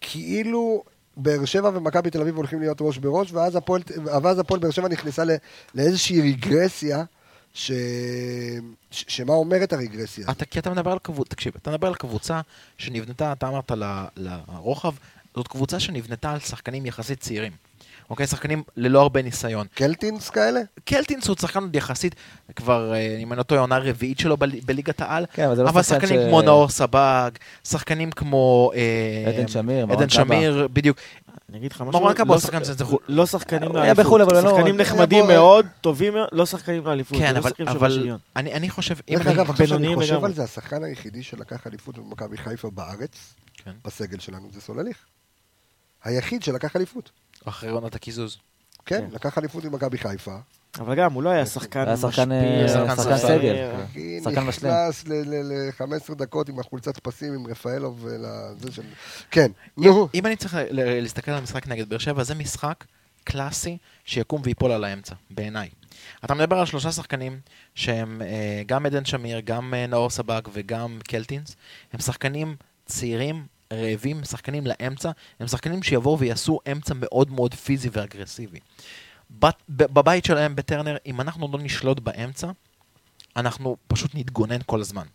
כאילו באר שבע ומכבי תל אביב הולכים להיות ראש בראש, ואז הפועל, ואז הפועל באר שבע נכנסה ל, לאיזושהי רגרסיה, ש... ש... שמה אומרת הרגרסיה? אתה, כי אתה מדבר על קבוצה, תקשיב, אתה מדבר על קבוצה שנבנתה, אתה אמרת ל- לרוחב, זאת קבוצה שנבנתה על שחקנים יחסית צעירים. אוקיי, שחקנים ללא הרבה ניסיון. קלטינס כאלה? קלטינס הוא שחקן עוד יחסית, כבר, אה, אם אני לא טועה, העונה הרביעית שלו בל- בליגת העל. כן, אבל זה לא אבל שחקן שחקנים ש- כמו נאור סבג, שחקנים כמו... אה, עדן שמיר, מרואן עדן קאבה. שמיר, בדיוק. אני אגיד לך משהו, מרואן קאבה לא שחקן שזה חו"ל. לא שחקנים הוא היה בחו"ל, אבל לא- שחקנים נחמדים מאוד, טובים מאוד, לא שחקנים לאליפות. כן, לא אבל. אני, אני חושב, אם דרך אני, אגב, עכשיו שאני בינוניים חושב לגמרי. על זה, השחקן היחידי שלקח אליפות במכבי חיפה בארץ, כן. בסגל שלנו, זה סולליך. היחיד שלקח אליפות. אחרי עונת הקיזוז. כן, כן. לקח אליפות עם מכבי חיפה. אבל גם, הוא לא היה שחקן היה משפיע. שחקן שחקן סגל. אה, אחי שחקן משלים. נכנס ל-15 דקות עם החולצת פסים עם רפאלוב ולזה של... כן, נו. אם אני צריך ל- ל- להסתכל על משחק נגד באר שבע, זה משחק קלאסי שיקום ויפול על האמצע, בעיניי. אתה מדבר על שלושה שחקנים שהם אה, גם עדן שמיר, גם אה, נאור סבג וגם קלטינס. הם שחקנים צעירים, רעבים, שחקנים לאמצע. הם שחקנים שיבואו ויעשו אמצע מאוד מאוד פיזי ואגרסיבי. בת- ב- בבית שלהם בטרנר, אם אנחנו לא נשלוט באמצע, אנחנו פשוט נתגונן כל הזמן.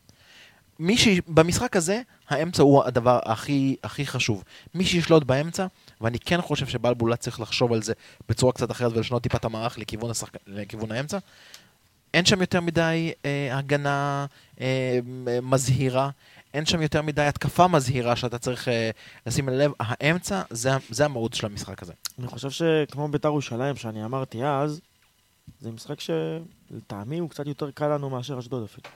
מי ש... במשחק הזה, האמצע הוא הדבר הכי, הכי חשוב. מי שישלוט באמצע, ואני כן חושב שבלבולה צריך לחשוב על זה בצורה קצת אחרת ולשנות טיפה את המערך לכיוון, השחק... לכיוון האמצע. אין שם יותר מדי אה, הגנה אה, מזהירה, אין שם יותר מדי התקפה מזהירה שאתה צריך אה, לשים לב. האמצע, זה, זה המהות של המשחק הזה. אני חושב שכמו בית"ר ירושלים, שאני אמרתי אז, זה משחק שלטעמי הוא קצת יותר קל לנו מאשר אשדוד אפילו.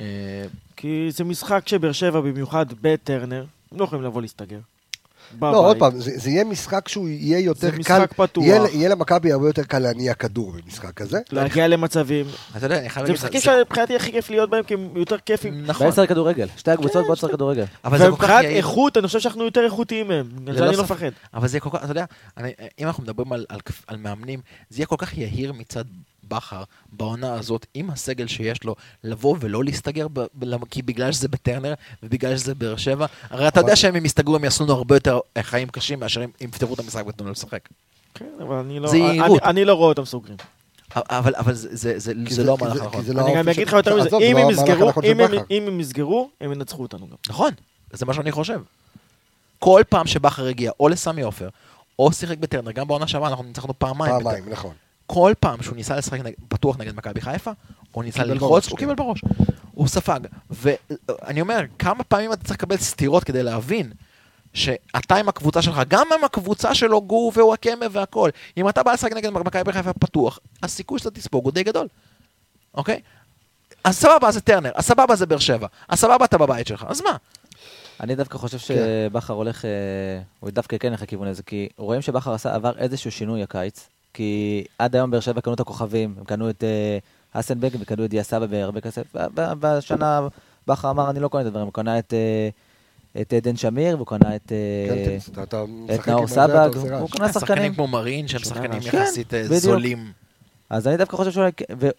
אה, כי זה משחק שבאר שבע, במיוחד בטרנר, הם לא יכולים לבוא להסתגר. לא, עוד פעם, זה זה יהיה משחק שהוא יהיה יותר זה קל. משחק פתוח. יהיה- יהיה למכבי הרבה יותר קל להניע כדור במשחק הזה. להגיע למצבים. אתה יודע, אני חייב זה להגיד... משחקים שמבחינתי הכי כיף להיות בהם, כי הם יותר כיפים. נכון, באמצע כדורגל. שתי הקבוצות כן, כדורגל. זה כל כך ומבחינת. איכות, אני חושב שאנחנו יותר איכותיים מהם. זה ללא אני לא. מפחד. אבל זה כל כך, אתה יודע, אני, אם אנחנו מדברים על, על, כפ- על מאמנים, זה יהיה כל כך יהיר מצד בכר בעונה הזאת, עם הסגל שיש לו, לבוא ולא להסתגר, ב, ב, כי בגלל שזה בטרנר ובגלל שזה באר שבע, הרי אתה אבל- יודע שהם אם יסתגרו הם יעשו לנו הרבה יותר אה, חיים קשים מאשר אם יפתרו את המשחק ותנו לנו לשחק. כן, אבל אני לא... זה אני- יהירות. אני לא רואה אותם סוגרים. אבל, אבל זה, זה, זה, כי זה לא המהלך הנכון. זה לא אני גם אגיד לך יותר מזה, זה אם לא הם יסגרו, אם הם-. אם הם יסגרו, הם ינצחו אותנו גם. נכון, זה מה שאני חושב. כל פעם שבכר הגיע או לסמי עופר, או שיחק בטרנר, גם בעונה שעברה אנחנו ניצחנו פעמיים. בטרנר. פעמיים, נכון. כל פעם שהוא ניסה לשחק נג... פתוח נגד מכבי חיפה, הוא ניסה ללחוץ, הוא כן. קיבל בראש. הוא ספג. ואני אומר, כמה פעמים אתה צריך לקבל סטירות כדי להבין שאתה עם הקבוצה שלך, גם עם הקבוצה שלו גור ווואקמה והכל, אם אתה בא לשחק נגד מכבי חיפה פתוח, הסיכוי שאתה תספוג הוא די גדול, אוקיי? אז סבבה זה טרנר, אז סבבה זה באר שבע, אז סבבה אתה בבית שלך, אז מה? אני דווקא חושב כן. שבכר הולך, אה, הוא דווקא כן הולך לכיוון הזה, כי רואים שבכר עבר איזשהו שינוי הקיץ, כי עד היום באר שבע קנו את הכוכבים, הם קנו את אה, אסנבג וקנו את דיה סבא בהרבה כסף, בשנה בכר אמר, אני לא קונה את הדברים, הוא קנה את... אה, את עדן שמיר, והוא קנה את, אה, את נאור סבג, הוא. קנה שחקנים שחקנים. כמו מרין, שהם שחקנים רעש. יחסית. זולים. אז אני דווקא חושב שאולי,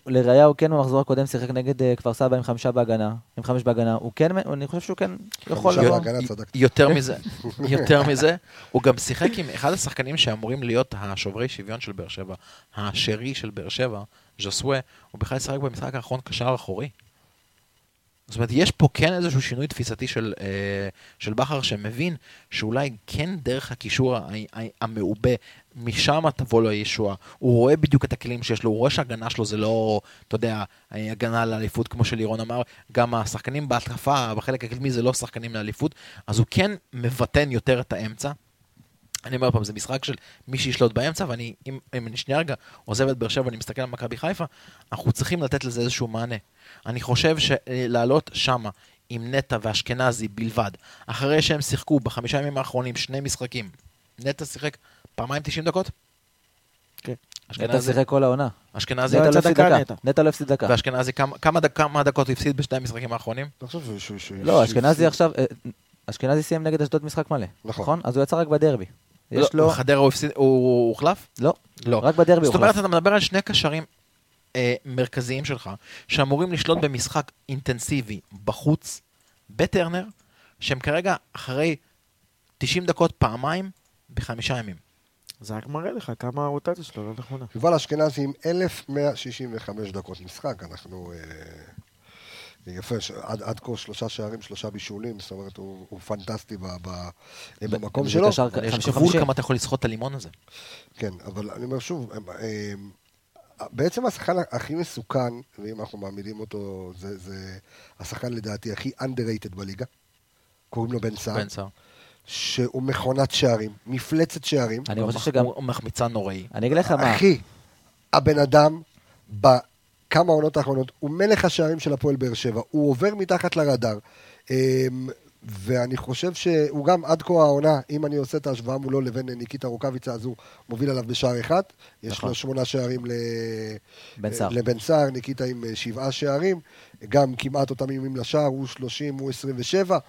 ולראיה הוא כן במחזור הקודם שיחק נגד אה, כפר סבא עם חמישה בהגנה, עם חמש בהגנה, הוא כן, אני חושב שהוא כן יכול לבוא. יותר מזה, יותר מזה, הוא גם שיחק עם אחד השחקנים שאמורים להיות השוברי שוויון של באר שבע, השרי של באר שבע, ז'סווה, הוא בכלל שיחק במשחק האחרון קשר אחורי. זאת אומרת, יש פה כן איזשהו שינוי תפיסתי של, אה, של בכר שמבין שאולי כן דרך הקישור המעובה, משם תבוא לו הישועה. הוא רואה בדיוק את הכלים שיש לו, הוא רואה שההגנה שלו זה לא, אתה יודע, הגנה לאליפות, כמו שלירון אמר, גם השחקנים בהתקפה, בחלק הקדמי זה לא שחקנים לאליפות, אז הוא כן מבטן יותר את האמצע. אני אומר פעם, זה משחק של מי שישלוט באמצע, ואני, אם, אם אני שנייה רגע עוזב את באר שבע ואני מסתכל על מכבי חיפה, אנחנו צריכים לתת לזה איזשהו מענה. אני חושב שלעלות שמה עם נטע ואשכנזי בלבד, אחרי שהם שיחקו בחמישה ימים האחרונים שני משחקים, נטע שיחק פעמיים 90 דקות? כן. נטע שיחק כל העונה. אשכנזי, נטע לא הפסיד דקה. נטע. לא הפסיד דקה. ואשכנזי, כמה- כמה דק- כמה דקות הוא הפסיד בשני המשחקים האחרונים? לא, אשכנזי עכשיו, אה, אשכנזי סיים נגד אשדוד משחק מלא. נכון. נכון? אז הוא יצא רק בדרבי. יש לא, לו... חדרה הוא הפסיד, הוא הוא הוחלף? לא, לא. רק בדרבי זאת הוא אומרת, הוחלף. אתה מדבר על שני קשרים אה, מרכזיים שלך, שאמורים לשלוט במשחק אינטנסיבי בחוץ, בטרנר, שהם כרגע אחרי 90 דקות פעמיים בחמישה ימים. זה רק מראה לך כמה הרוטציה שלו לא נכונה. יובל אשכנזי עם 1,165 דקות משחק, אנחנו... אה, יפה, ש- עד, עד כה שלושה שערים, שלושה בישולים, זאת אומרת, הוא, הוא פנטסטי ב, ב, במקום זה שלו. קשר יש 50-50. גבול כמה אתה יכול לסחוט את הלימון הזה. כן, אבל אני אומר שוב, הם, הם, בעצם השחקן הכי מסוכן, ואם אנחנו מעמידים אותו, זה, זה השחקן לדעתי הכי underrated בליגה. קוראים לו בן סער, בן סער. שהוא מכונת שערים, מפלצת שערים. אני חושב שגם... הוא מחמיצן נוראי. אני אגיד לך מה, אחי, הבן אדם, בכמה העונות האחרונות, הוא מלך השערים של הפועל באר שבע, הוא עובר מתחת לרדאר. אמ, ואני חושב שהוא גם עד כה העונה, אם אני עושה את ההשוואה מולו לבין ניקיטה רוקאביצה, אז הוא מוביל עליו בשער אחד. יש נכון. לו שמונה שערים ל... לבן סער, ניקיטה עם אה, שבעה שערים, גם כמעט אותם איומים לשער, הוא 30, הוא 27, אה,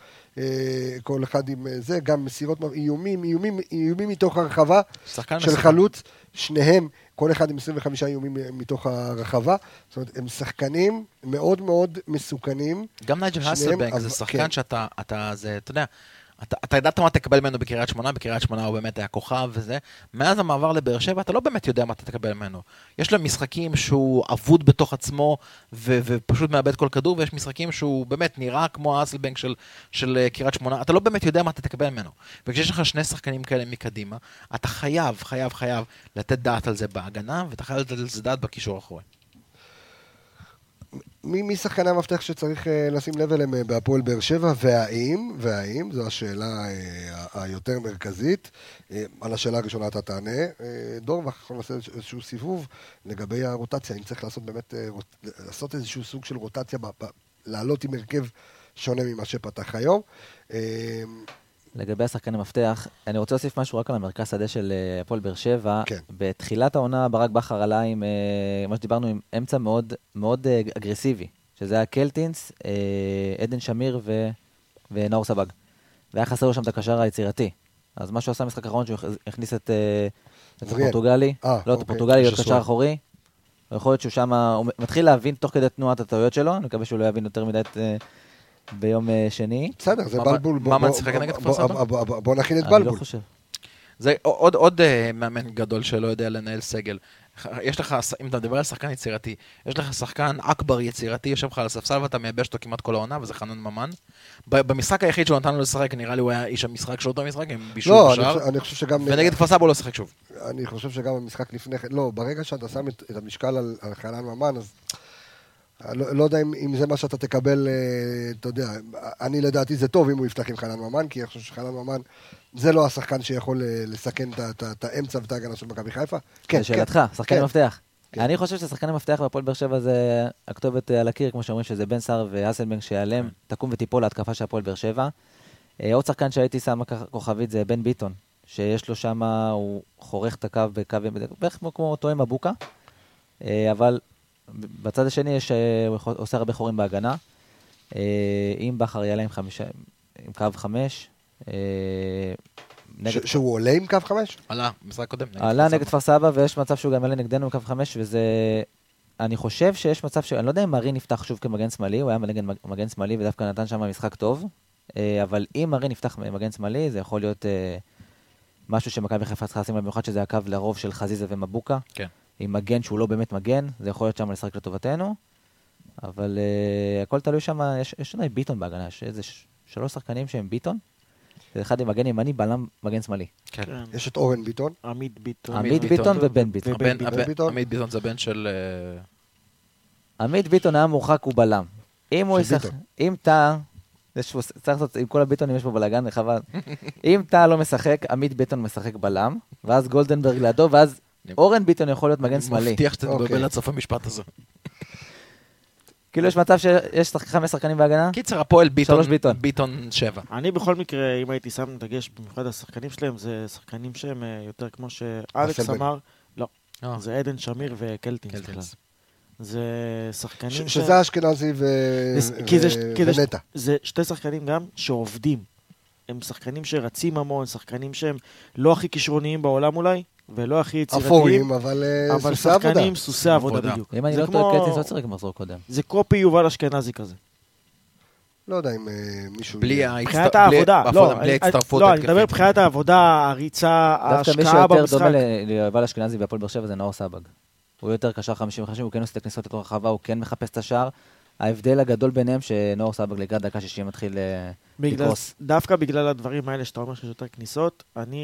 כל אחד עם אה, זה, גם מסירות, איומים, איומים, איומים מתוך הרחבה של מסוכן. חלוץ, שניהם, כל אחד עם 25 איומים אה, מתוך הרחבה, זאת אומרת, הם שחקנים מאוד מאוד מסוכנים. גם נייג'ל האסלבנק זה כן. שחקן שאתה, אתה, זה, אתה יודע, אתה, אתה ידעת מה תקבל ממנו בקריית שמונה, בקריית שמונה הוא באמת היה כוכב וזה. מאז המעבר לבאר שבע, אתה לא באמת יודע מה אתה תקבל ממנו. יש לו משחקים שהוא אבוד בתוך עצמו ו, ופשוט מאבד כל כדור, ויש משחקים שהוא באמת נראה כמו האסלבנק של, של אה, קריית שמונה. אתה לא באמת יודע מה אתה תקבל ממנו. וכשיש לך שני שחקנים כאלה מקדימה, אתה חייב, חייב, חייב לתת דעת על זה בהגנה, ואתה חייב לתת על זה דעת בקישור האחורי. מי, מי שחקני המפתח שצריך אה, לשים לב אליהם אה, בהפועל באר שבע, והאם, והאם, זו השאלה אה, היותר מרכזית. על השאלה הראשונה אתה תענה. דור, ואנחנו נעשה איזשהו- סיבוב לגבי הרוטציה, אם צריך לעשות באמת, לעשות איזשהו סוג של רוטציה, לעלות עם הרכב שונה ממה שפתח היום. לגבי השחקני מפתח, אני רוצה להוסיף משהו רק על המרכז שדה של אה, הפועל באר שבע. כן. בתחילת העונה ברק בכר עלה עם, אה, מה שדיברנו, עם אמצע מאוד, מאוד אה, אגרסיבי, שזה היה קלטינס, עדן שמיר ו, ונאור סבג. והיה חסר לו שם את הקשר היצירתי. אז מה שהוא עשה במשחק האחרון, שהוא הכניס את, את. הפורטוגלי, אה, לא, את אוקיי. הפורטוגלי להיות. קשר אחורי. יכול להיות שהוא שם, הוא מתחיל להבין תוך כדי תנועת הטעויות שלו, אני מקווה שהוא לא יבין יותר מדי את, ביום אה, שני. בסדר, זה בלבול. מה בוא- נגד כפר סבא? בוא- נכין את אני לא בלבול. חושב. זה עוד, עוד אה, מאמן גדול שלא יודע לנהל סגל. יש לך, אם אתה מדבר על שחקן יצירתי, יש לך שחקן אכבר יצירתי, יושב לך על הספסל ואתה מייבש אותו כמעט כל העונה, וזה חנן ממן. ב- במשחק היחיד שהוא נתן לו לשחק, נראה לי הוא היה איש המשחק של אותו משחק, עם בישול לא, אני בשער. חושב- אני חושב שגם... ונגד כפר סבא הוא לא שיחק שוב. אני חושב שגם במשחק לפני כן, לא, ברגע שאתה שם את, את המשקל על, על חנן ממן, אז לא, לא יודע אם, אם זה מה שאתה תקבל, אה, אתה יודע, אני לדעתי זה טוב אם הוא יפתח עם חנן ממן, כי אני חושב שחנן ממן זה לא השחקן שיכול אה, לסכן את, האמצע ואת ההגנה של מכבי חיפה. כן, לשאלתך, שחקני כן. מפתח. כן. אני חושב ששחקני מפתח בהפועל באר שבע זה הכתובת אה, על הקיר, כמו שאומרים שזה בן סער והאסלבנק שיעלם, תקום ותיפול להתקפה של הפועל באר שבע. אה, עוד שחקן שהייתי שם כוכבית זה בן ביטון, שיש לו שם, הוא חורך את הקו בקו, בערך כמו- כמו תואם מבוקה, אבל בצד השני יש, אה, הוא עושה הרבה חורים בהגנה. אה, אם בכר יעלה עם חמישה, עם קו חמש, אה, נגד ש, שהוא עולה עם קו חמש? עלה, משחק קודם. נגד עלה נגד. כפר סבא, ויש מצב שהוא גם יעלה נגדנו בקו חמש, וזה... אני חושב שיש מצב ש... אני לא יודע אם מרין נפתח שוב כמגן שמאלי, הוא היה נגד מג- מגן שמאלי ודווקא נתן שם משחק טוב, אבל אם מרין נפתח מגן שמאלי, זה יכול להיות משהו שמכבי חיפה צריכה לשים במיוחד שזה הקו לרוב של חזיזה ומבוקה, כן. עם מגן שהוא לא באמת מגן, זה יכול להיות שם לשחק לטובתנו, אבל אה, הכל תלוי שם, יש, יש אולי ביטון בהגנה, יש איזה שלוש שחקנים שהם ביטון, אחד עם מגן ימני, בלם מגן שמאלי. כן. כן. יש את אורן ביטון. עמית ביטון. עמית ביטון. ביטון ובן ביטון. עמית ביטון זה בן של... אה, עמית ביטון היה מורחק, הוא בלם. אם הוא ישחק. אם טאה, יש פה- צריך לעשות, עם כל הביטונים יש פה בלאגן, חבל. אם טאה לא משחק, עמית ביטון משחק בלם, ואז גולדנברג לידו, ואז אורן ביטון יכול להיות מגן אני שמאלי. מבטיח שאתה אוקיי. תתבלבל עד סוף המשפט הזה. כאילו יש מצב שיש חמש שחקנים בהגנה? קיצר, הפועל ביטון, שלוש ביטון. ביטון שבע. אני בכל מקרה, אם הייתי שם דגש, במיוחד השחקנים שלהם, זה שחקנים שהם אה, יותר כמו שאלכס. אמר, לא, אה, זה עדן שמיר וקלטינס קלטינס. בכלל. זה שחקנים ש-. שזה אשכנזי ו- ונטע. זה שתי שחקנים גם שעובדים. הם שחקנים שרצים המון, שחקנים שהם לא הכי כישרוניים בעולם אולי, ולא הכי יצירתיים, אפורים, אבל אה, אבל סוסי עבודה. שחקנים סוסי עבודה עבודה. בדיוק. אם אני זה לא טועה, קלטינס לא שיחק במחזור קודם. זה קופי יובל אשכנזי כזה. לא יודע אם אה, מישהו... בלי יהיה. ההצט- מבחינת בלי- העבודה, לא, בלי ההצטרפות לא, אני מדבר. מבחינת העבודה, הריצה, דווקא מי ההשקעה שיותר במשחק. דומה ליובל אשכנזי בהפועל באר שבע זה נאור סבג. הוא יותר קשר 50-50, הוא כן עושה את הכניסות לתוך הרחבה, הוא כן מחפש את השער. ההבדל הגדול ביניהם שנאור סבג לקראת דקה 60 מתחיל אה, לקרוס. דווקא בגלל הדברים האלה שאתה אומר שיש יותר כניסות, אני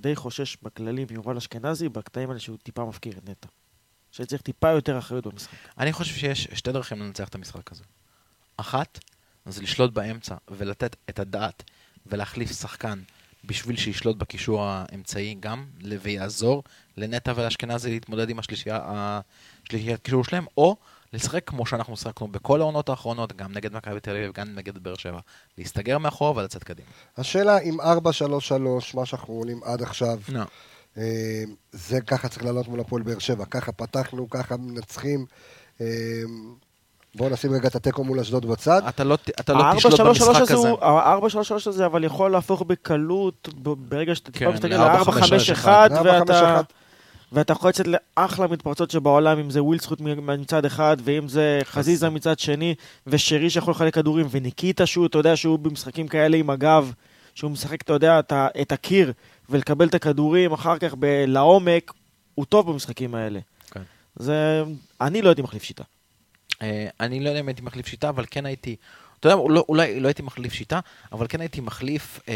די חושש בכללי מיובל אשכנזי, בקטעים האלה שהוא טיפה מפקיר את נטע. שצריך טיפה יותר אחריות במשחק. אני חושב שיש שתי דרכים לנצח את המשחק הזה. אחת, זה לשלוט באמצע ולתת את הדעת ולהחליף שחקן בשביל שישלוט בקישור האמצעי גם, ויעזור לנטע ולאשכנזי להתמודד עם השלישיית קישור שלהם, או לשחק כמו שאנחנו שיחקנו בכל העונות האחרונות, גם נגד מכבי תל אביב, גם נגד באר שבע. להסתגר מאחורה ולצאת קדימה. השאלה אם 4-3-3, מה שאנחנו עולים עד עכשיו, לא. אה, זה ככה צריך לעלות מול הפועל באר שבע. ככה פתחנו, ככה מנצחים. אה, בואו נשים רגע את התיקו מול אשדוד בצד. אתה לא, אתה לא תשלוט 4-3-3 במשחק הזה הזה. הוא- ה-4-3-3 הזה אבל יכול להפוך בקלות, ברגע שאתה טיפה כן, מסתכל ל-4-5-1. ל-4-5-1, ל- ואתה... 4-5-1. ואתה יכול לצאת לאחלה מתפרצות שבעולם, אם זה ווילסחוט מ- מצד אחד, ואם זה חזיזה מצד שני, ושרי שיכול לחלק כדורים, וניקיטה שהוא, אתה יודע שהוא במשחקים כאלה עם הגב, שהוא משחק, אתה יודע, את את הקיר, ולקבל את הכדורים אחר כך ב- לעומק, הוא טוב במשחקים האלה. כן. זה... אני לא הייתי מחליף שיטה. אה, אני לא יודע אם הייתי מחליף שיטה, אבל כן הייתי... אתה יודע, אולי, אולי לא הייתי מחליף שיטה, אבל כן הייתי מחליף... אה,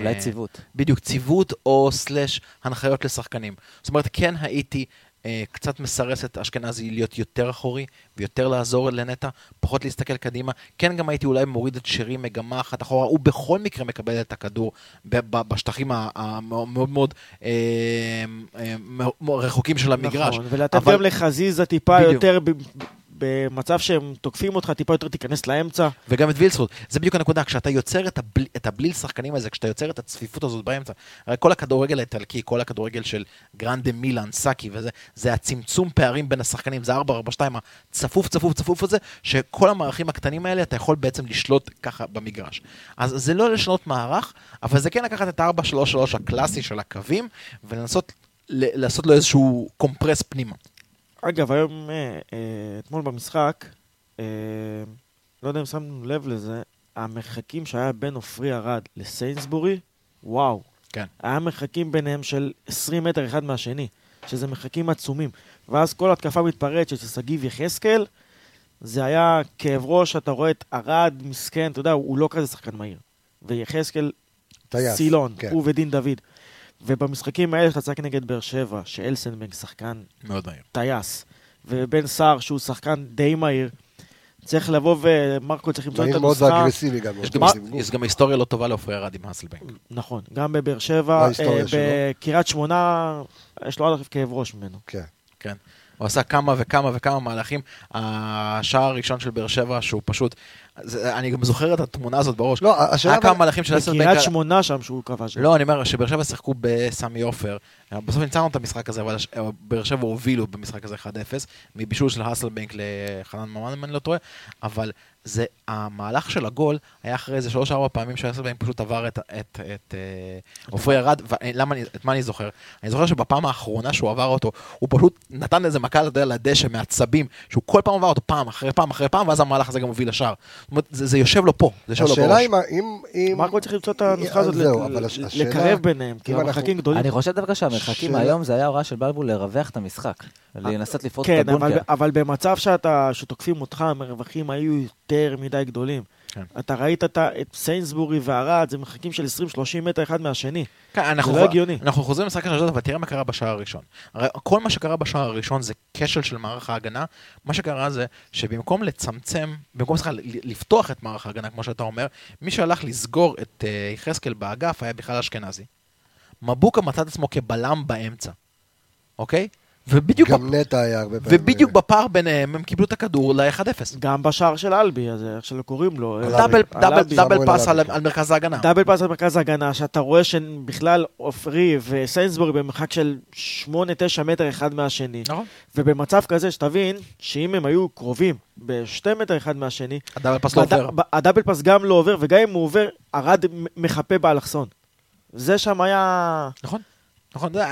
אולי ציוות. בדיוק, ציוות או סלאש הנחיות לשחקנים. זאת אומרת, כן הייתי אה, קצת מסרס את אשכנזי להיות יותר אחורי ויותר לעזור לנטע, פחות להסתכל קדימה. כן גם הייתי אולי מוריד את שרי מגמה אחת אחורה, הוא בכל מקרה מקבל את הכדור בשטחים המאוד מאוד אה, אה, רחוקים של המגרש. נכון, ולתת אבל- גם לחזיזה טיפה בדיוק. יותר, במצב שהם תוקפים אותך, טיפה יותר תיכנס לאמצע. וגם את וילסרוט, זה בדיוק הנקודה, כשאתה יוצר את, הבל, את הבליל שחקנים הזה, כשאתה יוצר את הצפיפות הזאת באמצע, הרי כל הכדורגל האיטלקי, כל הכדורגל של גרנדה מילאן, סאקי וזה, זה הצמצום פערים בין השחקנים, זה 4-4-2, הצפוף צפוף צפוף הזה, שכל המערכים הקטנים האלה, אתה יכול בעצם לשלוט ככה במגרש. אז זה לא לשנות מערך, אבל זה כן לקחת את ה-4-3-3 הקלאסי של הקווים, ולנסות לעשות לו איזשהו קומפרס פנימה. אגב, היום, אה, אה, אתמול במשחק, אה, לא יודע אם שמנו לב לזה, המרחקים שהיה בין עופרי ארד לסיינסבורי, וואו. כן. היה מרחקים ביניהם של 20 מטר אחד מהשני, שזה מרחקים עצומים. ואז כל התקפה מתפרצת של שגיב יחזקאל, זה היה כאב ראש, אתה רואה את ארד, מסכן, אתה יודע, הוא לא כזה שחקן מהיר. ויחזקאל, סילון, כן. הוא ודין דוד. ובמשחקים האלה שאתה צחק נגד באר שבע, שאלסנבנג שחקן מאוד מהיר. טייס, ובן סער שהוא שחקן די מהיר, צריך לבוא ומרקו צריך למצוא את מהיר מאוד הנוסחה. ואגרסיבי גם. יש אותו גם. יש גם היסטוריה לא טובה לעופרי ארד עם האסלבנק. נכון, גם בבאר שבע, אה? בקריית שמונה, יש לו עד עכשיו כאב ראש ממנו. כן. כן. הוא עשה כמה וכמה וכמה מהלכים. השער הראשון של באר שבע, שהוא פשוט... זה, אני גם זוכר את התמונה הזאת בראש. לא, השאלה... היה כמה מהלכים של אסלבנק... בקריית שמונה שם שהוא כבש. לא, אני אומר שבאר שבע שיחקו בסמי עופר. בסוף ניצחנו את המשחק הזה, אבל באר שבע הובילו במשחק הזה 1-0, מבישול של האסלבנק לחנן ממן, אם אני לא טועה, אבל זה, המהלך של הגול היה אחרי איזה שלוש-ארבע פעמים שהאסלבנק פשוט עבר את, את, את אה, עופרי ארד, ולמה, אני- את מה אני זוכר? אני זוכר שבפעם האחרונה שהוא עבר אותו, הוא פשוט נתן איזה מכה לדשא מעצבים, שהוא כל פעם עבר אותו פעם אחרי פעם אחרי פעם, ואז המהלך הזה גם הוביל לשער. זאת אומרת, זה, זה יושב לו פה, זה יושב לו השאלה בראש. אם... אם- אם... מרקו צריך למצוא את הנוסחה הזאת, ל- השאלה- לקרב ביניהם, כי אנחנו- המרחקים גדולים. אני חושב דווקא שהמרחקים היום זה היה הוראה של בלבול לרווח את המשחק. לנסות לפרוץ את כן, אבל, הבונקר. אבל במצב שתוקפים אותך, המרווחים היו יותר מדי גדולים. כן. אתה ראית את, את סיינסבורי וערד, זה מרחקים של 20-30 מטר אחד מהשני. כן, אנחנו, לא הגיוני. אנחנו חוזרים למשחק של אשדוד, אבל תראה מה קרה בשער הראשון. הרי כל מה שקרה בשער הראשון זה כשל של מערך ההגנה. מה שקרה זה שבמקום לצמצם, במקום סליחה, לפתוח את מערך ההגנה, כמו שאתה אומר, מי שהלך לסגור את אה, יחזקאל באגף היה בכלל אשכנזי. מבוקה מצא את עצמו כבלם באמצע, אוקיי? ובדיוק, גם נטע היה הרבה פעמים. ובדיוק בפער ביניהם הם קיבלו את הכדור ל-1-0. גם בשער של אלבי, אז איך שלא קוראים לו. על דאבל, על דאבל. דאבל פס על. על מרכז ההגנה. דאבל פס במרכז ההגנה, שאתה רואה שבכלל עופרי וסיינסבורי במרחק של 8-9 מטר אחד מהשני. נכון. ובמצב כזה, שתבין, שאם הם היו קרובים בשתי מטר אחד מהשני, הדאבל פס לא עובר. הדאבל פס גם לא עובר, וגם אם הוא עובר, ארד מ- מחפה באלכסון. זה שם היה... נכון. נכון, זה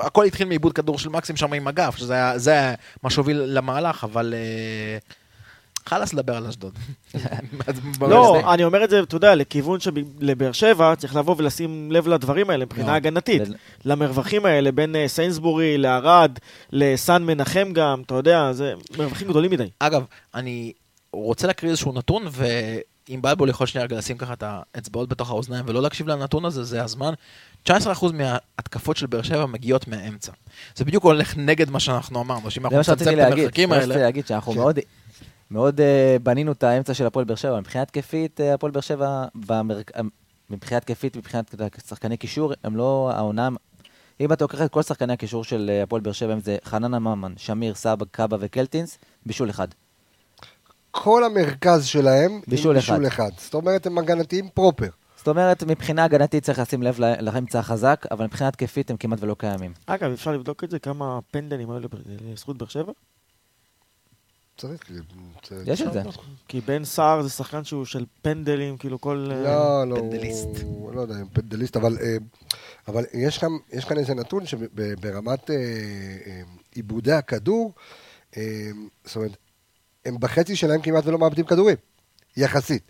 הכל התחיל מעיבוד כדור של מקסים שם עם הגף, שזה מה שהוביל למהלך, אבל אה, חלאס לדבר על אשדוד. לא, אני אומר את זה, אתה יודע, לכיוון שלבאר שבע צריך לבוא ולשים לב לדברים האלה מבחינה לא. הגנתית. למרווחים האלה בין אה, סיינסבורי לערד, לסן מנחם גם, אתה יודע, זה מרווחים גדולים מדי. אגב, אני רוצה להקריא איזשהו נתון, ואם בלבול יכול שנייה רגע לשים ככה את האצבעות בתוך האוזניים ולא להקשיב לנתון הזה, זה הזמן. 19% מההתקפות של באר שבע מגיעות מהאמצע. זה בדיוק הולך נגד מה שאנחנו אמרנו, שאם אנחנו נצמצם את. המרחקים זה מה שרציתי האלה... להגיד, שאנחנו כן. מאוד... מאוד אה, בנינו את האמצע של הפועל באר שבע. מבחינה התקפית, אה, הפועל באר שבע, במרק... אה, מבחינה התקפית, מבחינת שחקני קישור, הם לא העונה... אם אתה לוקח את כל שחקני הקישור של הפועל באר שבע, אם זה חננה ממן, שמיר, סבא, קאבה וקלטינס, בישול אחד. כל המרכז שלהם עם בישול אחד. בישול אחד. זאת אומרת, הם הגנתיים פרופר. זאת אומרת, מבחינה הגנתית צריך לשים לב לאמצע החזק, אבל מבחינה התקפית הם כמעט ולא קיימים. אגב, אפשר לבדוק את זה, כמה פנדלים היו לזכות באר שבע? צריך... יש את זה. כי בן סער זה שחקן שהוא של פנדלים, כאילו כל... אה, לא, לא, פנדליסט. הוא- לא יודע אם פנדליסט, אבל, אה, אבל יש, כאן, יש כאן איזה נתון שברמת אה, עיבודי הכדור, זאת אומרת, הם בחצי שלהם כמעט ולא מאבדים כדורים, יחסית,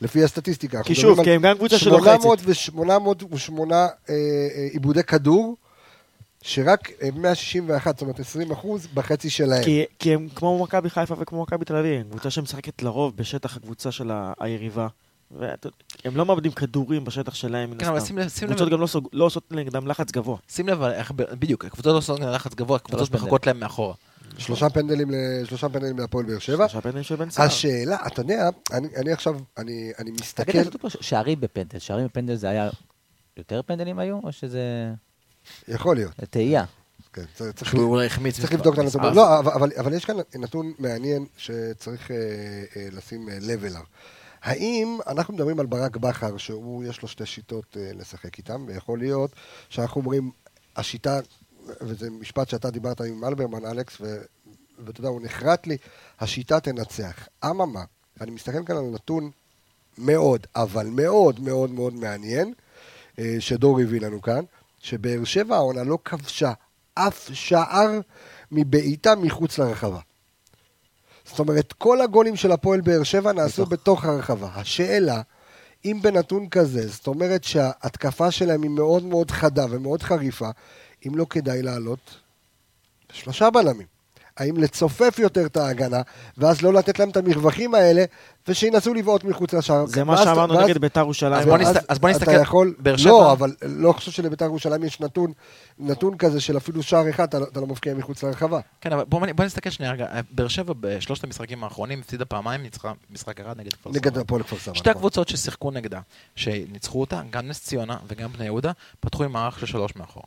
לפי הסטטיסטיקה. כי שוב, כי הם גם קבוצה שלוחצת. 808 אה, אה, עיבודי כדור, שרק אה, 161, זאת אומרת 20 אחוז בחצי שלהם. כי, כי הם כמו מכבי חיפה וכמו מכבי תל אביב, קבוצה שמשחקת לרוב בשטח הקבוצה של היריבה. והם לא מאבדים כדורים בשטח שלהם, מן כן, הסתם. קבוצות גם לא, לא עושות נגדם לחץ גבוה. שים לב, בדיוק, הקבוצות לא עושות לחץ גבוה, הקבוצות. מחכות להם מאחורה. שלושה פנדלים, ל- שלושה פנדלים להפועל באר שבע. שלושה פנדלים של בן סער. השאלה, אתה יודע, אני, אני עכשיו, אני, אני מסתכל, תגיד, כתוב פה ש- שערים בפנדל, שערים בפנדל זה היה... יותר פנדלים היו, או שזה יכול להיות, תהייה? כן, צריך, אולי החמיץ צריך לבדוק את הנתון. מספר. לא, אבל, אבל, אבל יש כאן נתון מעניין שצריך אה, אה, לשים אה, לב אליו. האם אנחנו מדברים על ברק בכר, שהוא, יש לו שתי שיטות אה, לשחק איתם, ויכול להיות שאנחנו אומרים, השיטה, וזה משפט שאתה דיברת עם אלברמן, אלכס, ואתה יודע, הוא נחרט לי, השיטה תנצח. אממה, אני מסתכל כאן על נתון מאוד, אבל מאוד מאוד מאוד מעניין, אה, שדור הביא לנו כאן, שבאר שבע העונה לא כבשה אף שער מבעיטה מחוץ לרחבה. זאת אומרת, כל הגולים של הפועל באר שבע נעשו בתוך. הרחבה. השאלה, אם בנתון כזה, זאת אומרת שההתקפה שלהם היא מאוד מאוד חדה ומאוד חריפה, אם לא כדאי לעלות שלושה בלמים. האם לצופף יותר את ההגנה, ואז לא לתת להם את המרווחים האלה, ושינסו לבעוט מחוץ לשער. זה מה שאמרנו נגד ביתר ירושלים. אז בוא נסתכל, אתה יכול, באר שבע- לא, אבל לא חושב שלביתר ירושלים יש נתון, נתון כזה של אפילו שער אחד, אתה, לא- אתה לא מבקיע מחוץ לרחבה. כן, אבל בוא בוא נסתכל שנייה רגע. באר שבע בשלושת המשחקים האחרונים הפסידה פעמיים, ניצחה משחק אחד נגד כפר סבא. נגד הפועל כפר סבא. שתי נכון. הקבוצות ששיחקו נגדה, שניצחו אותה, גם נס ציונה וגם בני יהודה, פתחו עם מערך של שלוש מאחור.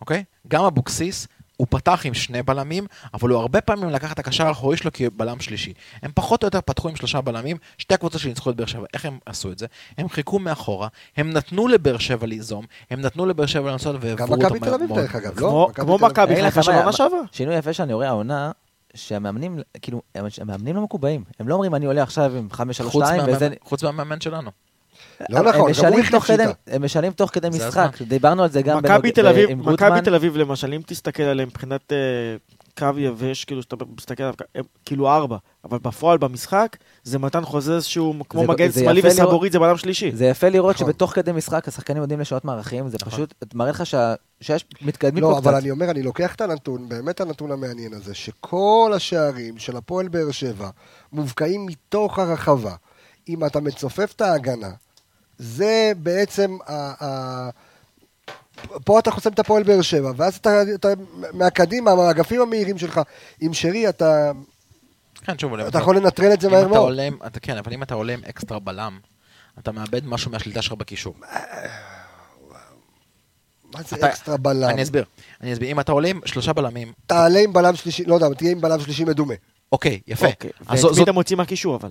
אוקיי? גם אבוקסיס, הוא פתח עם שני בלמים, אבל הוא הרבה פעמים לקח את הקשר האחורי שלו כבלם שלישי. הם פחות או יותר פתחו עם שלושה בלמים, שתי הקבוצות שניצחו את באר שבע. איך הם עשו את זה? הם חיכו מאחורה, הם נתנו לבאר שבע ליזום, הם נתנו לבאר שבע לנסות גם והעברו אותם מכבי תל אביב. דרך אגב, לא? כמו תל אביב. מכבי אגיד לך חיפה של מה, עונה מה- שעברה. שינוי יפה שאני רואה העונה, שהמאמנים, כאילו, המאמנים לא מקובעים. הם לא אומרים, אני עולה עכשיו עם 5-3-2, חוץ וזה... חוץ מהמאמן שלנו. לא נכון, גם הוא החליף שיטה. הם משנים תוך כדי זה משחק. דיברנו על זה גם מכבי בנוג- תל אביב, עם מכבי גוטמן. תל אביב למשל, אם תסתכל עליהם מבחינת אה, קו יבש, כאילו שאתה מסתכל עליו, הם כאילו ארבע, אבל בפועל במשחק זה מתן חוזז שהוא כמו זה- מגן זה שמאלי וסבורית זה בלם שלישי. זה יפה לראות נכון. שבתוך כדי משחק השחקנים יודעים לשנות מערכים, זה נכון. פשוט מראה לך שה- שיש מתקדמים לא, פה אבל קצת. אני אומר, אני לוקח את הנתון, באמת הנתון המעניין הזה, שכל השערים של הפועל באר שבע מובקעים מתוך הרחבה. אם אתה מצופף את ההגנה, זה בעצם ה... ה... פה אתה חוסם את הפועל באר שבע, ואז אתה, אתה מהקדימה, מהאגפים המהירים שלך, עם שרי, אתה, כן, שוב, אתה יכול לנטרל את זה מהר אתה מאוד. עולה, עם- אתה, כן, אבל אם אתה עולה עם אקסטרה בלם, אתה מאבד משהו מהשליטה שלך בקישור. מה זה אתה- אקסטרה בלם? אני אסביר. אני אסביר. אם אתה עולה עם שלושה בלמים, תעלה עם בלם שלישי, לא יודע, תהיה עם בלם שלישי מדומה. אוקיי, יפה. אוקיי. אז ואת מי אתה מוציא מהקישור אבל?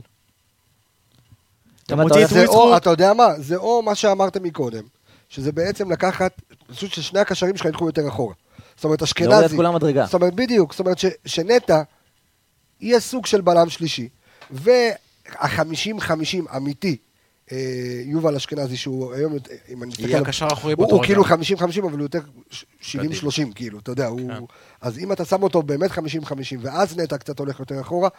אתה אם אתה מוציא את הולך- זה או, וויסטרוק, אתה יודע מה? זה או מה שאמרת מקודם, שזה בעצם לקחת, פשוט ששני הקשרים שלך ילכו יותר אחורה. זאת אומרת, להוריד את אשכנזי, כולם מדרגה. זאת אומרת, בדיוק, זאת אומרת ש- שנטע יהיה סוג של בלם שלישי, וה-50-50 אמיתי, אה, יובל אשכנזי, שהוא היום, אם אני מסתכל, יהיה הקשר האחורי הוא, באותו הוא רגע. כאילו 50-50, אבל הוא יותר 70-30, כאילו, אתה יודע, הוא... כן. אז אם אתה שם אותו באמת 50-50, ואז נטע קצת הולך יותר אחורה,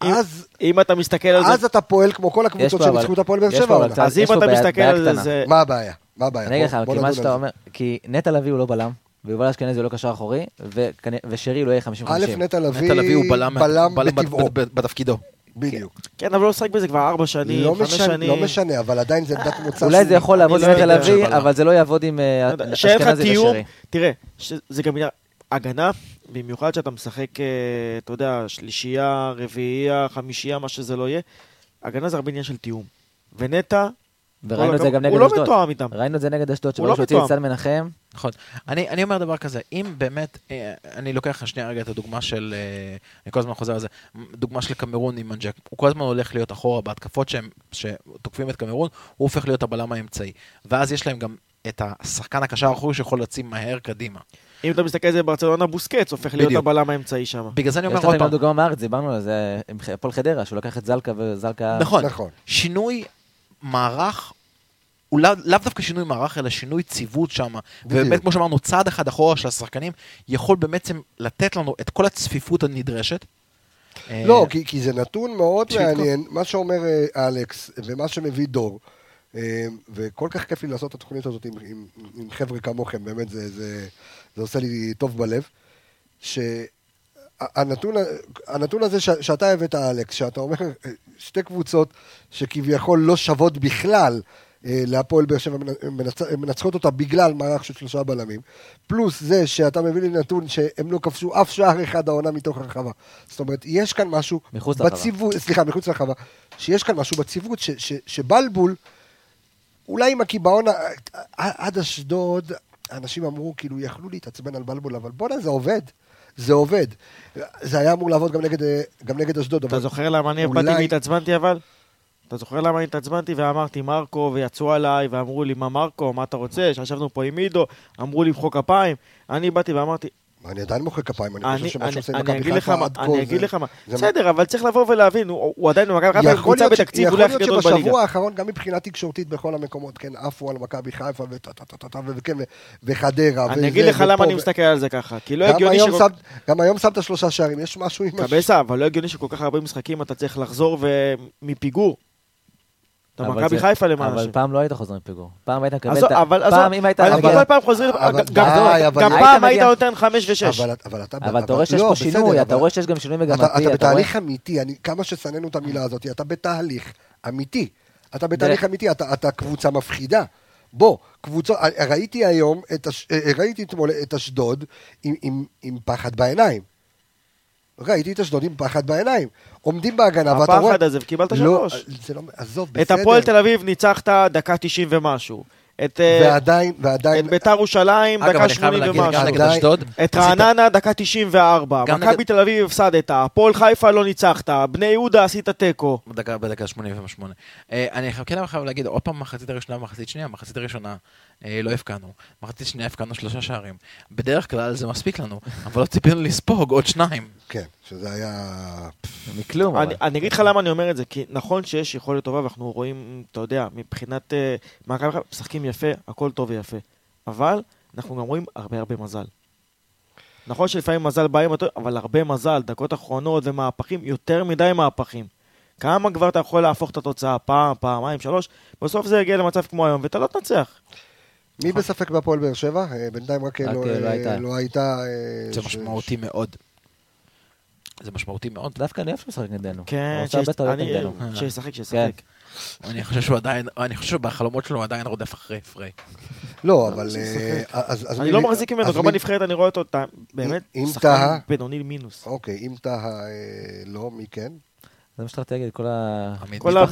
אז, אם אתה מסתכל על אז זה, אתה פועל כמו כל הקבוצות שניצחו את הפועל באר שבע. אז אם אתה מסתכל על זה. מה הבעיה? מה הבעיה? אני אגיד לך, כי מה שאתה. אומר, כי נטע לביא הוא לא בלם, ויובל אשכנזי הוא לא קשר אחורי, ושרי לא יהיה 50-50. א', נטע לביא, הוא בלם בטבעו. בתפקידו. בדיוק. כן, אבל הוא משחק בזה כבר ארבע שנים, לא חמש משנה, שנים. לא משנה, אבל עדיין זה עמדת מוצא. אולי זה יכול לעבוד עם לא נטע. לביא. אבל זה לא יעבוד עם אה, לא אשכנזי ושרי. תראה, זה גם הגנה, במיוחד שאתה משחק, אה, אתה יודע, שלישייה, רביעייה, חמישייה, מה שזה לא יהיה, הגנה זה הרבה עניין של תיאום. ונטע, וראינו את זה גם הוא נגד לא אשדוד. מתואם איתם. ראינו את זה נגד אשדוד, הוא שברגע לא שהוציא את. סן מנחם, נכון. אני, אני אומר דבר כזה, אם באמת, אה, אני לוקח שנייה רגע את הדוגמה של, אה, אני כל הזמן חוזר על זה, דוגמה של קמרון עם מנג'ק, הוא כל הזמן הולך להיות אחורה בהתקפות שהם, שתוקפים את קמרון, הוא הופך להיות הבלם האמצעי. ואז יש להם גם את השחקן הקשר האחורי שיכול להצים מהר קדימה. אם אתה מסתכל על זה ברצלונה, בוסקץ הופך להיות. הבלם האמצעי שם. בגלל זה אני אומר עוד פעם, דוגמה מהארץ, דיברנו על זה עם הפועל חדרה, שהוא לקח את זלקה וזלקה... נכון, נכון. שינוי מערך, הוא לאו דווקא שינוי מערך, אלא שינוי ציוות שם. ובאמת. כמו שאמרנו, צעד אחד אחורה של השחקנים, יכול בעצם לתת לנו את כל הצפיפות הנדרשת. לא, אה, כי, כי זה נתון מאוד. מעניין, מה שאומר אה, אלכס, ומה שמביא דור, וכל כך כיף לי לעשות את התוכנית הזאת עם, עם, עם חבר'ה כמוכם, באמת זה, זה, זה עושה לי טוב בלב, שהנתון הנתון הזה ש, שאתה הבאת, אלכס, שאתה אומר, אה, שתי קבוצות שכביכול לא שוות בכלל, אה, להפועל באר שבע מנ- מנצ... מנצחות אותה בגלל מערך של שלושה בלמים, פלוס זה שאתה מביא לי נתון שהם לא כבשו אף שער אחד העונה מתוך הרחבה. זאת אומרת, יש כאן משהו מחוץ. בציוות, סליחה, מחוץ לרחבה, שיש כאן משהו בציוות, ש, ש, שבלבול, אולי עם הקיבעון, ה- עד אשדוד, אנשים אמרו, כאילו, יכלו להתעצבן על בלבול, אבל בואנה, זה עובד. זה עובד. זה היה אמור לעבוד גם נגד, אה, גם נגד אשדוד, אתה. זוכר למה אני אולי- באתי והתעצבנתי אבל? אתה זוכר למה אני התעצבנתי ואמרתי מרקו ויצאו עליי ואמרו לי מה מרקו, מה אתה רוצה? שישבנו פה עם עידו, אמרו לי למחוא כפיים. אני באתי ואמרתי, אני עדיין מוחא כפיים, אני אני, חושב שמה אני, שעושה עם אני מכבי אגיד לך חיפה עד כה אני זה- אגיד לך מה, בסדר, אבל צריך לבוא ולהבין, הוא עדיין מכבי יכול קבוצה להיות ש- בתקציב, יכול אולי הכי להיות גדול בליגה. שבשבוע האחרון, גם מבחינה תקשורתית בכל המקומות, כן, עפו על מכבי חיפה וטה-טה-טה-טה, וכן, ו- וחדרה. אני אגיד לך למה אני מסתכל על זה ככה, כי לא הגיוני. שמת- גם היום שמת שלושה שערים, יש משהו עם... קבסה, אבל לא הגיוני שכל כך הרבה משחקים אתה צריך לחזור מפיגור. אתה אבל מכבי חיפה למען אבל השם. פעם לא היית חוזר מפיגור. פעם היית מקבל עזוב, את ה... אבל פעם עזוב, אם היית מגיע... כל פעם חוזרים, אבל גם- אבל- פעם היית נותן חמש ושש. אבל, אבל אתה... אבל אתה רואה שיש לא, פה שינוי, אתה אבל- רואה שיש גם שינוי מגמתי, אתה. בתהליך אמיתי, אני, כמה ששנאנו את המילה הזאת, אתה בתהליך אמיתי. אתה בתהליך אמיתי, אתה, אתה קבוצה מפחידה. בוא, קבוצות, ראיתי היום, ראיתי אתמול את אשדוד עם, עם, עם פחד בעיניים. ראיתי את אשדוד עם פחד בעיניים. עומדים בהגנה, ואתה רואה... הפחד הזה, וקיבלת לא, שלוש. זה לא, עזוב, את בסדר. הפועל תל אביב ניצחת דקה 90 ומשהו. את אה, ועדיין, ועדיין... את ביתר ירושלים דקה אני חייב 80 להגיד, גם ומשהו. את רעננה דקה 94, גם מכבי תל אביב הפסדת, הפועל חיפה לא ניצחת, בני יהודה עשית תיקו. בדקה, בדקה 88. אה, אני חייב- כן חייב להגיד, עוד פעם מחצית הראשונה ומחצית שנייה, מחצית הראשונה לא הפקענו, מחצית שנייה הפקענו שלושה שערים. בדרך כלל זה מספיק לנו, אבל לא ציפינו לספוג עוד שניים. כן, שזה היה... מכלום, אבל. אני, אגיד לך למה אני אומר את זה, כי נכון שיש יכולת טובה, ואנחנו רואים, אתה יודע, מבחינת אה, מכבי חיפה, משחקים יפה, הכל טוב ויפה. אבל אנחנו גם רואים הרבה הרבה מזל. נכון שלפעמים מזל בא עם הטוב, אבל הרבה מזל, דקות אחרונות ומהפכים, יותר מדי מהפכים. כמה כבר אתה יכול להפוך את התוצאה, פעם, פעמיים, שלוש, בסוף זה יגיע למצב כמו היום, ואתה לא תנצח. מי בספק בהפועל באר שבע? אה, בינתיים רק לא, אה, לא אה, הייתה. לא הייתה... זה משמעותי מאוד. זה משמעותי מאוד. דווקא אני אוהב שהוא משחק נגדנו. כן. שישחק, שישחק. כן. אני חושב שהוא עדיין, אני חושב שבחלומות שלו הוא עדיין רודף אחרי פריי. לא, אבל... אני לא מחזיק ממנו, גם בנבחרת אני רואה אותו, באמת, שחקן בינוני מינוס. אוקיי, אם טהה לא, מי כן? זה מה שרציתי להגיד, כל ה... עמית כל ה-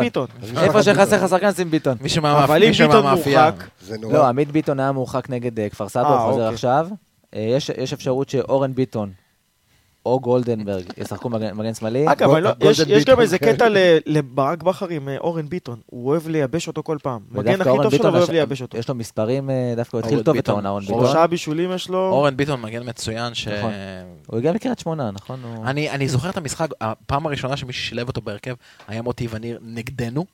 ביטון. איפה שחסר לך שחקן, שים ביטון. מישהו אם מישהו ביטון מהמאפייה. מורחק, זה נורא. לא, עמית ביטון היה מורחק נגד אה, כפר סבא, אה, הוא חוזר אוקיי. עכשיו. אה, יש אפשרות שאורן ביטון או גולדנברג ישחקו מגן שמאלי. אגב, לא- יש- גם איזה. קטע ל- לברק בכר עם אה, אורן ביטון. הוא אוהב לייבש אותו כל פעם. מגן הכי טוב שלו ואוהב הש- לייבש אותו. יש לו מספרים, אה, דווקא הוא התחיל טוב את. העונה, אורן ביטון. שלושה בישולים יש לו. אורן ביטון מגן מצוין, ש... נכון. הוא הגיע מקריית שמונה, נכון? הוא- אני, אני זוכר את המשחק, הפעם הראשונה שמישהו שילב אותו בהרכב היה מוטי וניר נגדנו,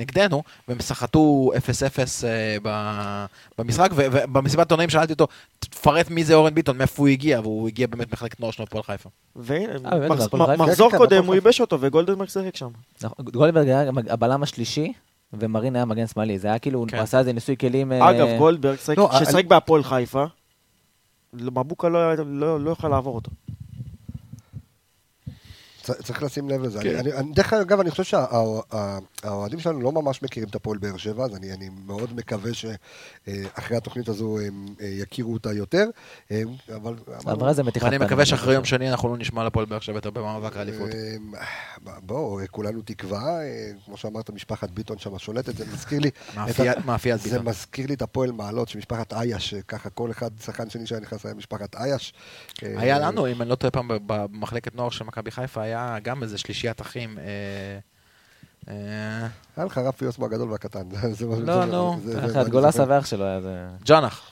נגדנו, והם סחטו 0-0 אה, במשחק, ובמסיבת עיתונאים שאלתי אותו, תפרט מי זה אורן ביטון, מאיפה הוא הגיע, והוא הגיע באמת מחלקת נוער שלו אה, הפועל חיפה? מחזור כן, כן, קודם הוא ייבש אותו וגולדנברג שיחק שם. נכון, גולדנברג היה הבלם השלישי, ומרין היה מגן שמאלי. זה היה כאילו, כן. הוא עשה איזה ניסוי כלים... אה, אגב, גולדברג, שיחק- לא, ששיחק בהפועל חיפה, מבוקה לא היה- לא לא לעבור אותו. צריך לשים לב לזה. כן. אני- אני- אני- דרך אגב, אני חושב שהאוהדים שלנו לא ממש מכירים את הפועל באר שבע, אז אני אני מאוד מקווה שאחרי התוכנית הזו הם אה, יכירו אותה יותר. אה, אבל... עברה איזה מתיחת פנים. מקווה שאחרי יום שני אנחנו לא נשמע לפועל באר שבע יותר במאבק האליפות. אה, בואו, כולנו תקווה, אה, כמו שאמרת, משפחת ביטון שם שולטת, זה מזכיר לי... מאפיית- מאפיית זה ביטון. מזכיר לי את הפועל מעלות, שמשפחת אייש, ככה כל אחד, שחקן שני שהיה נכנס היה משפחת אייש. אה, היה לנו, אם אני לא טועה פעם, במחלקת נוער של מכבי חיפה, היה גם איזה שלישיית אחים. אה, אה, היה לך רפי אוסמו הגדול והקטן. לא, נו, את גולסה. ואח שלו היה זה... ג'אנח,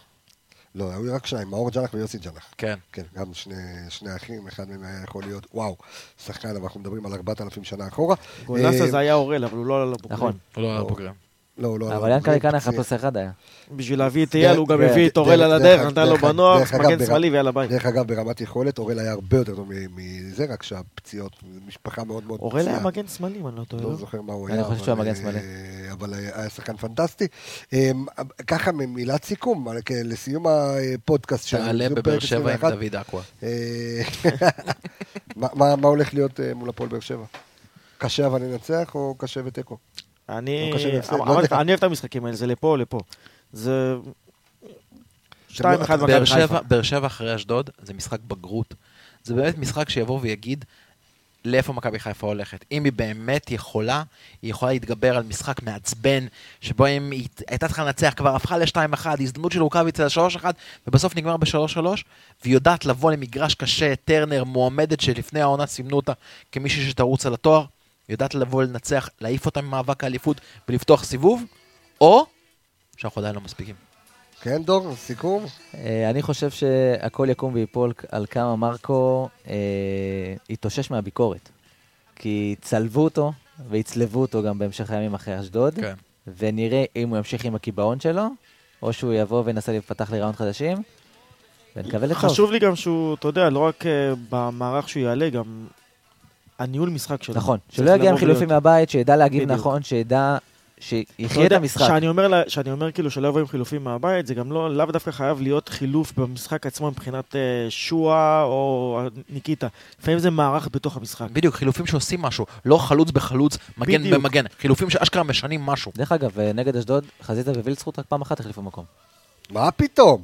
לא, היו רק שניים, מאור ג'אנח ויוסי ג'אנח. כן. כן, גם שני, שני אחים, אחד מהם היה יכול להיות, וואו, שחקן, אבל אנחנו מדברים על 4,000 שנה אחורה. גולסה אה, זה היה אורל, אבל הוא לא עלה לבוגרים. נכון. הוא לא היה לא. בוגרים. לא, לא, אבל לא, ינקלה פציע. פלוס אחד היה. בשביל להביא את אייל, הוא גם. הביא את אורל על דרך- הדרך, נתן לו אגב, מגן שמאלי ויאללה ביי. דרך אגב, ברמת יכולת, אורל היה הרבה יותר טוב מזה, רק שהפציעות, משפחה מאוד מאוד אורל היה פציעה. מגן שמאלי, אם אני לא טועה. לא לא? זוכר מה הוא אני היה. חושב שהוא היה מגן שמאלי. אה, אבל היה שחקן פנטסטי. אה, ככה, מילת סיכום, אה, כן, לסיום הפודקאסט שלנו. תעלה בבאר שבע עם 21. דוד אקווה. אה, מה- הולך להיות מול הפועל באר שבע? קשה אבל ננצח או קשה ותיקו? אני לא לא. אני אוהב את המשחקים האלה, זה לפה לפה. זה... שתיים אחד באר באר מכבי חיפה. באר שבע אחרי אשדוד זה משחק בגרות. זה באמת משחק שיבוא ויגיד לאיפה מכבי חיפה הולכת. אם היא באמת יכולה, היא יכולה להתגבר על משחק מעצבן, שבו אם היא הייתה צריכה לנצח, כבר הפכה ל-2-1, הזדמנות של רוקאביצה ל-3-1, ובסוף נגמר ב-3-3, והיא יודעת לבוא למגרש קשה, טרנר, מועמדת שלפני העונה סימנו אותה כמישהי שתרוץ על התואר, יודעת לבוא לנצח, להעיף אותה ממאבק האליפות ולפתוח סיבוב, או שאנחנו עדיין לא מספיקים. כן, דור, סיכום? אה, אני חושב שהכל יקום ויפול על כמה מרקו אה, יתאושש מהביקורת. כי צלבו אותו ויצלבו אותו גם בהמשך הימים אחרי אשדוד, כן. ונראה אם הוא ימשיך עם הקיבעון שלו, או שהוא יבוא וינסה לפתח לי רעיונות חדשים, ונקווה לטוב. חשוב לי גם שהוא, אתה יודע, לא רק אה, במערך שהוא יעלה, גם הניהול משחק שלו. נכון, שלא יגיע עם חילופים מהבית, שידע להגיב בדיוק. נכון, שידע, שיחיה את המשחק. שאני אומר, לה- שאני אומר כאילו שלא יבוא עם חילופים מהבית, זה גם לא, לאו דווקא חייב להיות חילוף במשחק עצמו מבחינת אה, שואה או ניקיטה. לפעמים זה מערך בתוך המשחק. בדיוק, חילופים שעושים משהו, לא חלוץ בחלוץ, מגן בדיוק. במגן, חילופים שאשכרה משנים משהו. דרך אגב, אה, נגד אשדוד, חזיזה ווילצחוט רק פעם אחת החליפו מקום. מה פתאום?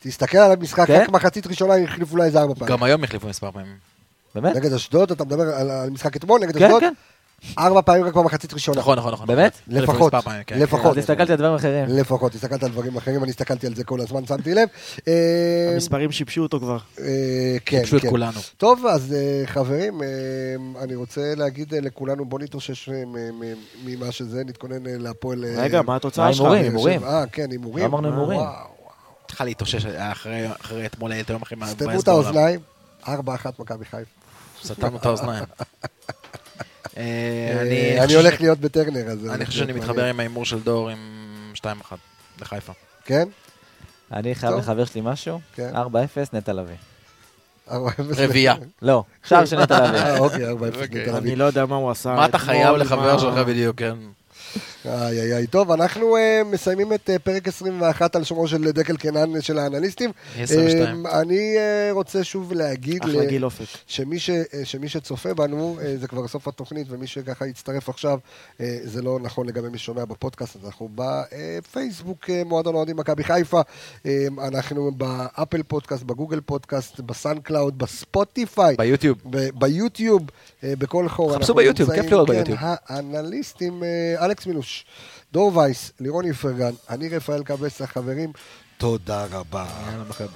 תסתכל על המשחק, כן? רק מחצית ראשונה החליפו אולי איזה ארבע פעמים. גם היום החליפו מספר פעמים. באמת? נגד אשדוד, אתה מדבר על על המשחק אתמול, נגד כן, אשדוד? כן. ארבע פעמים רק במחצית ראשונה. נכון, נכון, נכון. באמת? החליפו לפחות, כן. לפחות. אז הסתכלתי על דברים אחרים. לפחות, הסתכלת על דברים אחרים, אני הסתכלתי על זה כל הזמן, שמתי לב. אה, המספרים שיבשו אותו כבר. אה, כן, שיבשו את כן. כולנו. טוב, אז אה, חברים, אני רוצה להגיד לכולנו, בוא נתאושש מ- מ- ממה שזה, נתכונן להפועל... רגע, מה התוצאה שלך? הימורים. שבע. אה, כן, הימורים. לא אמרנו הימורים. וואו, צריכה להתאושש אחרי אחרי אתמול, היית יום הכי סתמו מבאס את האוזניים, 4-1 מכבי חיפה. סתמנו את האוזניים. אה, אה, אני הולך להיות בטרנר, אז... אני חושב שאני מתחבר עם ההימור של דור עם 2-1 לחיפה. כן? אני חייב. לחבר שלי משהו, כן. 4-0 נטע לביא. 4-0. רביעייה. לא, שער של נטע לביא. אה, אוקיי, 4-0 אוקיי. לתל אביב. אני לא יודע מה הוא עשה. מה אתה חייב לחבר שלך בדיוק, כן? איי איי איי. טוב, אנחנו אה, מסיימים את אה, פרק 21 על שמו של דקל קנן של האנליסטים. 22. אה, אני אה, רוצה שוב להגיד... ל-. שמי, ש, אה, שמי שצופה בנו, אה, זה כבר סוף התוכנית, ומי שככה יצטרף עכשיו, אה, זה לא נכון לגבי מי ששומע בפודקאסט, אז אנחנו בפייסבוק אה, מועדון אוהדים מכבי חיפה, אה, אנחנו באפל פודקאסט, בגוגל פודקאסט, בסאונד קלאוד, בספוטיפיי, ביוטיוב. ב- ביוטיוב, אה, בכל חור. חפשו ביוטיוב, כיף לראות כן, ביוטיוב. האנליסטים, אה, אלכס מינוש, דור וייס, לירון איפרגן, אני רפאל קבסה, חברים, תודה רבה. יאללה.